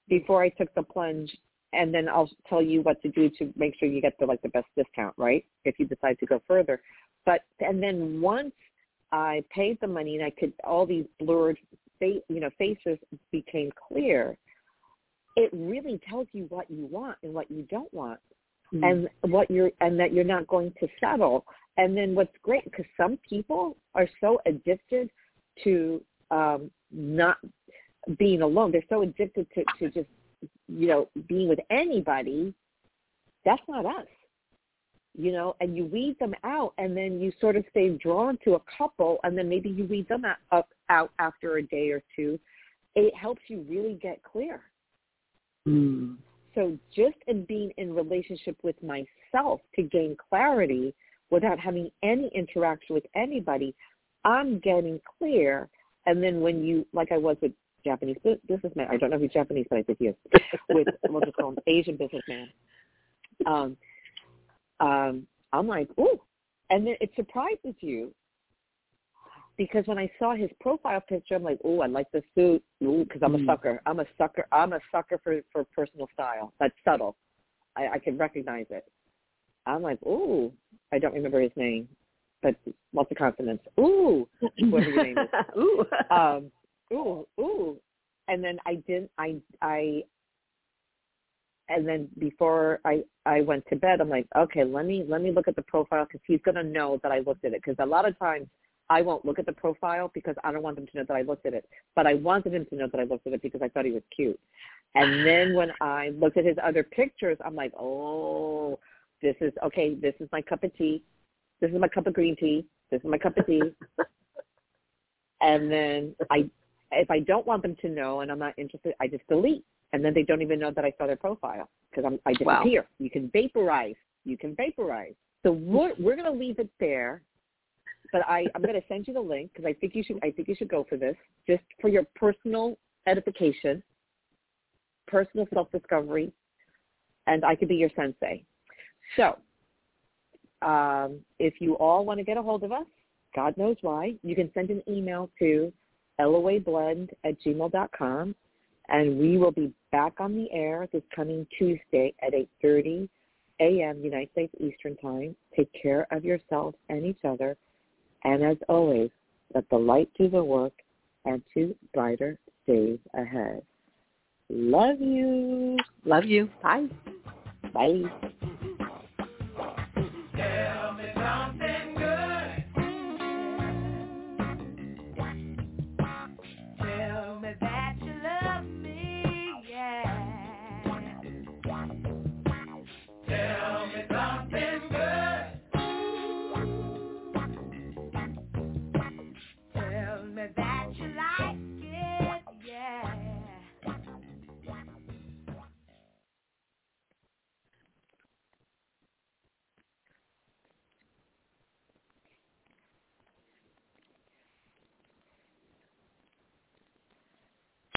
[SPEAKER 2] before I took the plunge. And then I'll tell you what to do to make sure you get the like the best discount, right? If you decide to go further. But and then once I paid the money and I could all these blurred, face, you know, faces became clear. It really tells you what you want and what you don't want, mm. and what you're and that you're not going to settle and then what's great, because some people are so addicted to um, not being alone. They're so addicted to, to just, you know, being with anybody. That's not us. You know, and you weed them out, and then you sort of stay drawn to a couple, and then maybe you weed them out, out after a day or two. It helps you really get clear. Mm. So just in being in relationship with myself to gain clarity without having any interaction with anybody, I'm getting clear. And then when you, like I was with Japanese businessman, I don't know if he's Japanese, but I think he is, with, we'll just call him Asian businessman. Um, um, I'm like, ooh. And then it surprises you because when I saw his profile picture, I'm like, oh, I like the suit. Ooh, because I'm a mm. sucker. I'm a sucker. I'm a sucker for for personal style. That's subtle. I, I can recognize it. I'm like, ooh, I don't remember his name, but lots of consonants. Ooh, whatever your name is. ooh, um, ooh, ooh. And then I didn't. I I. And then before I I went to bed, I'm like, okay, let me let me look at the profile because he's gonna know that I looked at it. Because a lot of times I won't look at the profile because I don't want them to know that I looked at it. But I wanted him to know that I looked at it because I thought he was cute. And then when I looked at his other pictures, I'm like, oh, this is okay. This is my cup of tea. This is my cup of green tea. This is my cup of tea. and then I, if I don't want them to know and I'm not interested, I just delete. And then they don't even know that I saw their profile because I'm I disappear. Wow. You can vaporize. You can vaporize. So we're we're gonna leave it there. But I I'm gonna send you the link because I think you should I think you should go for this just for your personal edification, personal self discovery, and I could be your sensei. So um, if you all want to get a hold of us, God knows why, you can send an email to loablend at gmail.com, and we will be back on the air this coming Tuesday at 8.30 a.m. United States Eastern Time. Take care of yourself and each other. And as always, let the light do the work and to brighter days ahead. Love you.
[SPEAKER 1] Love you. Bye.
[SPEAKER 2] Bye.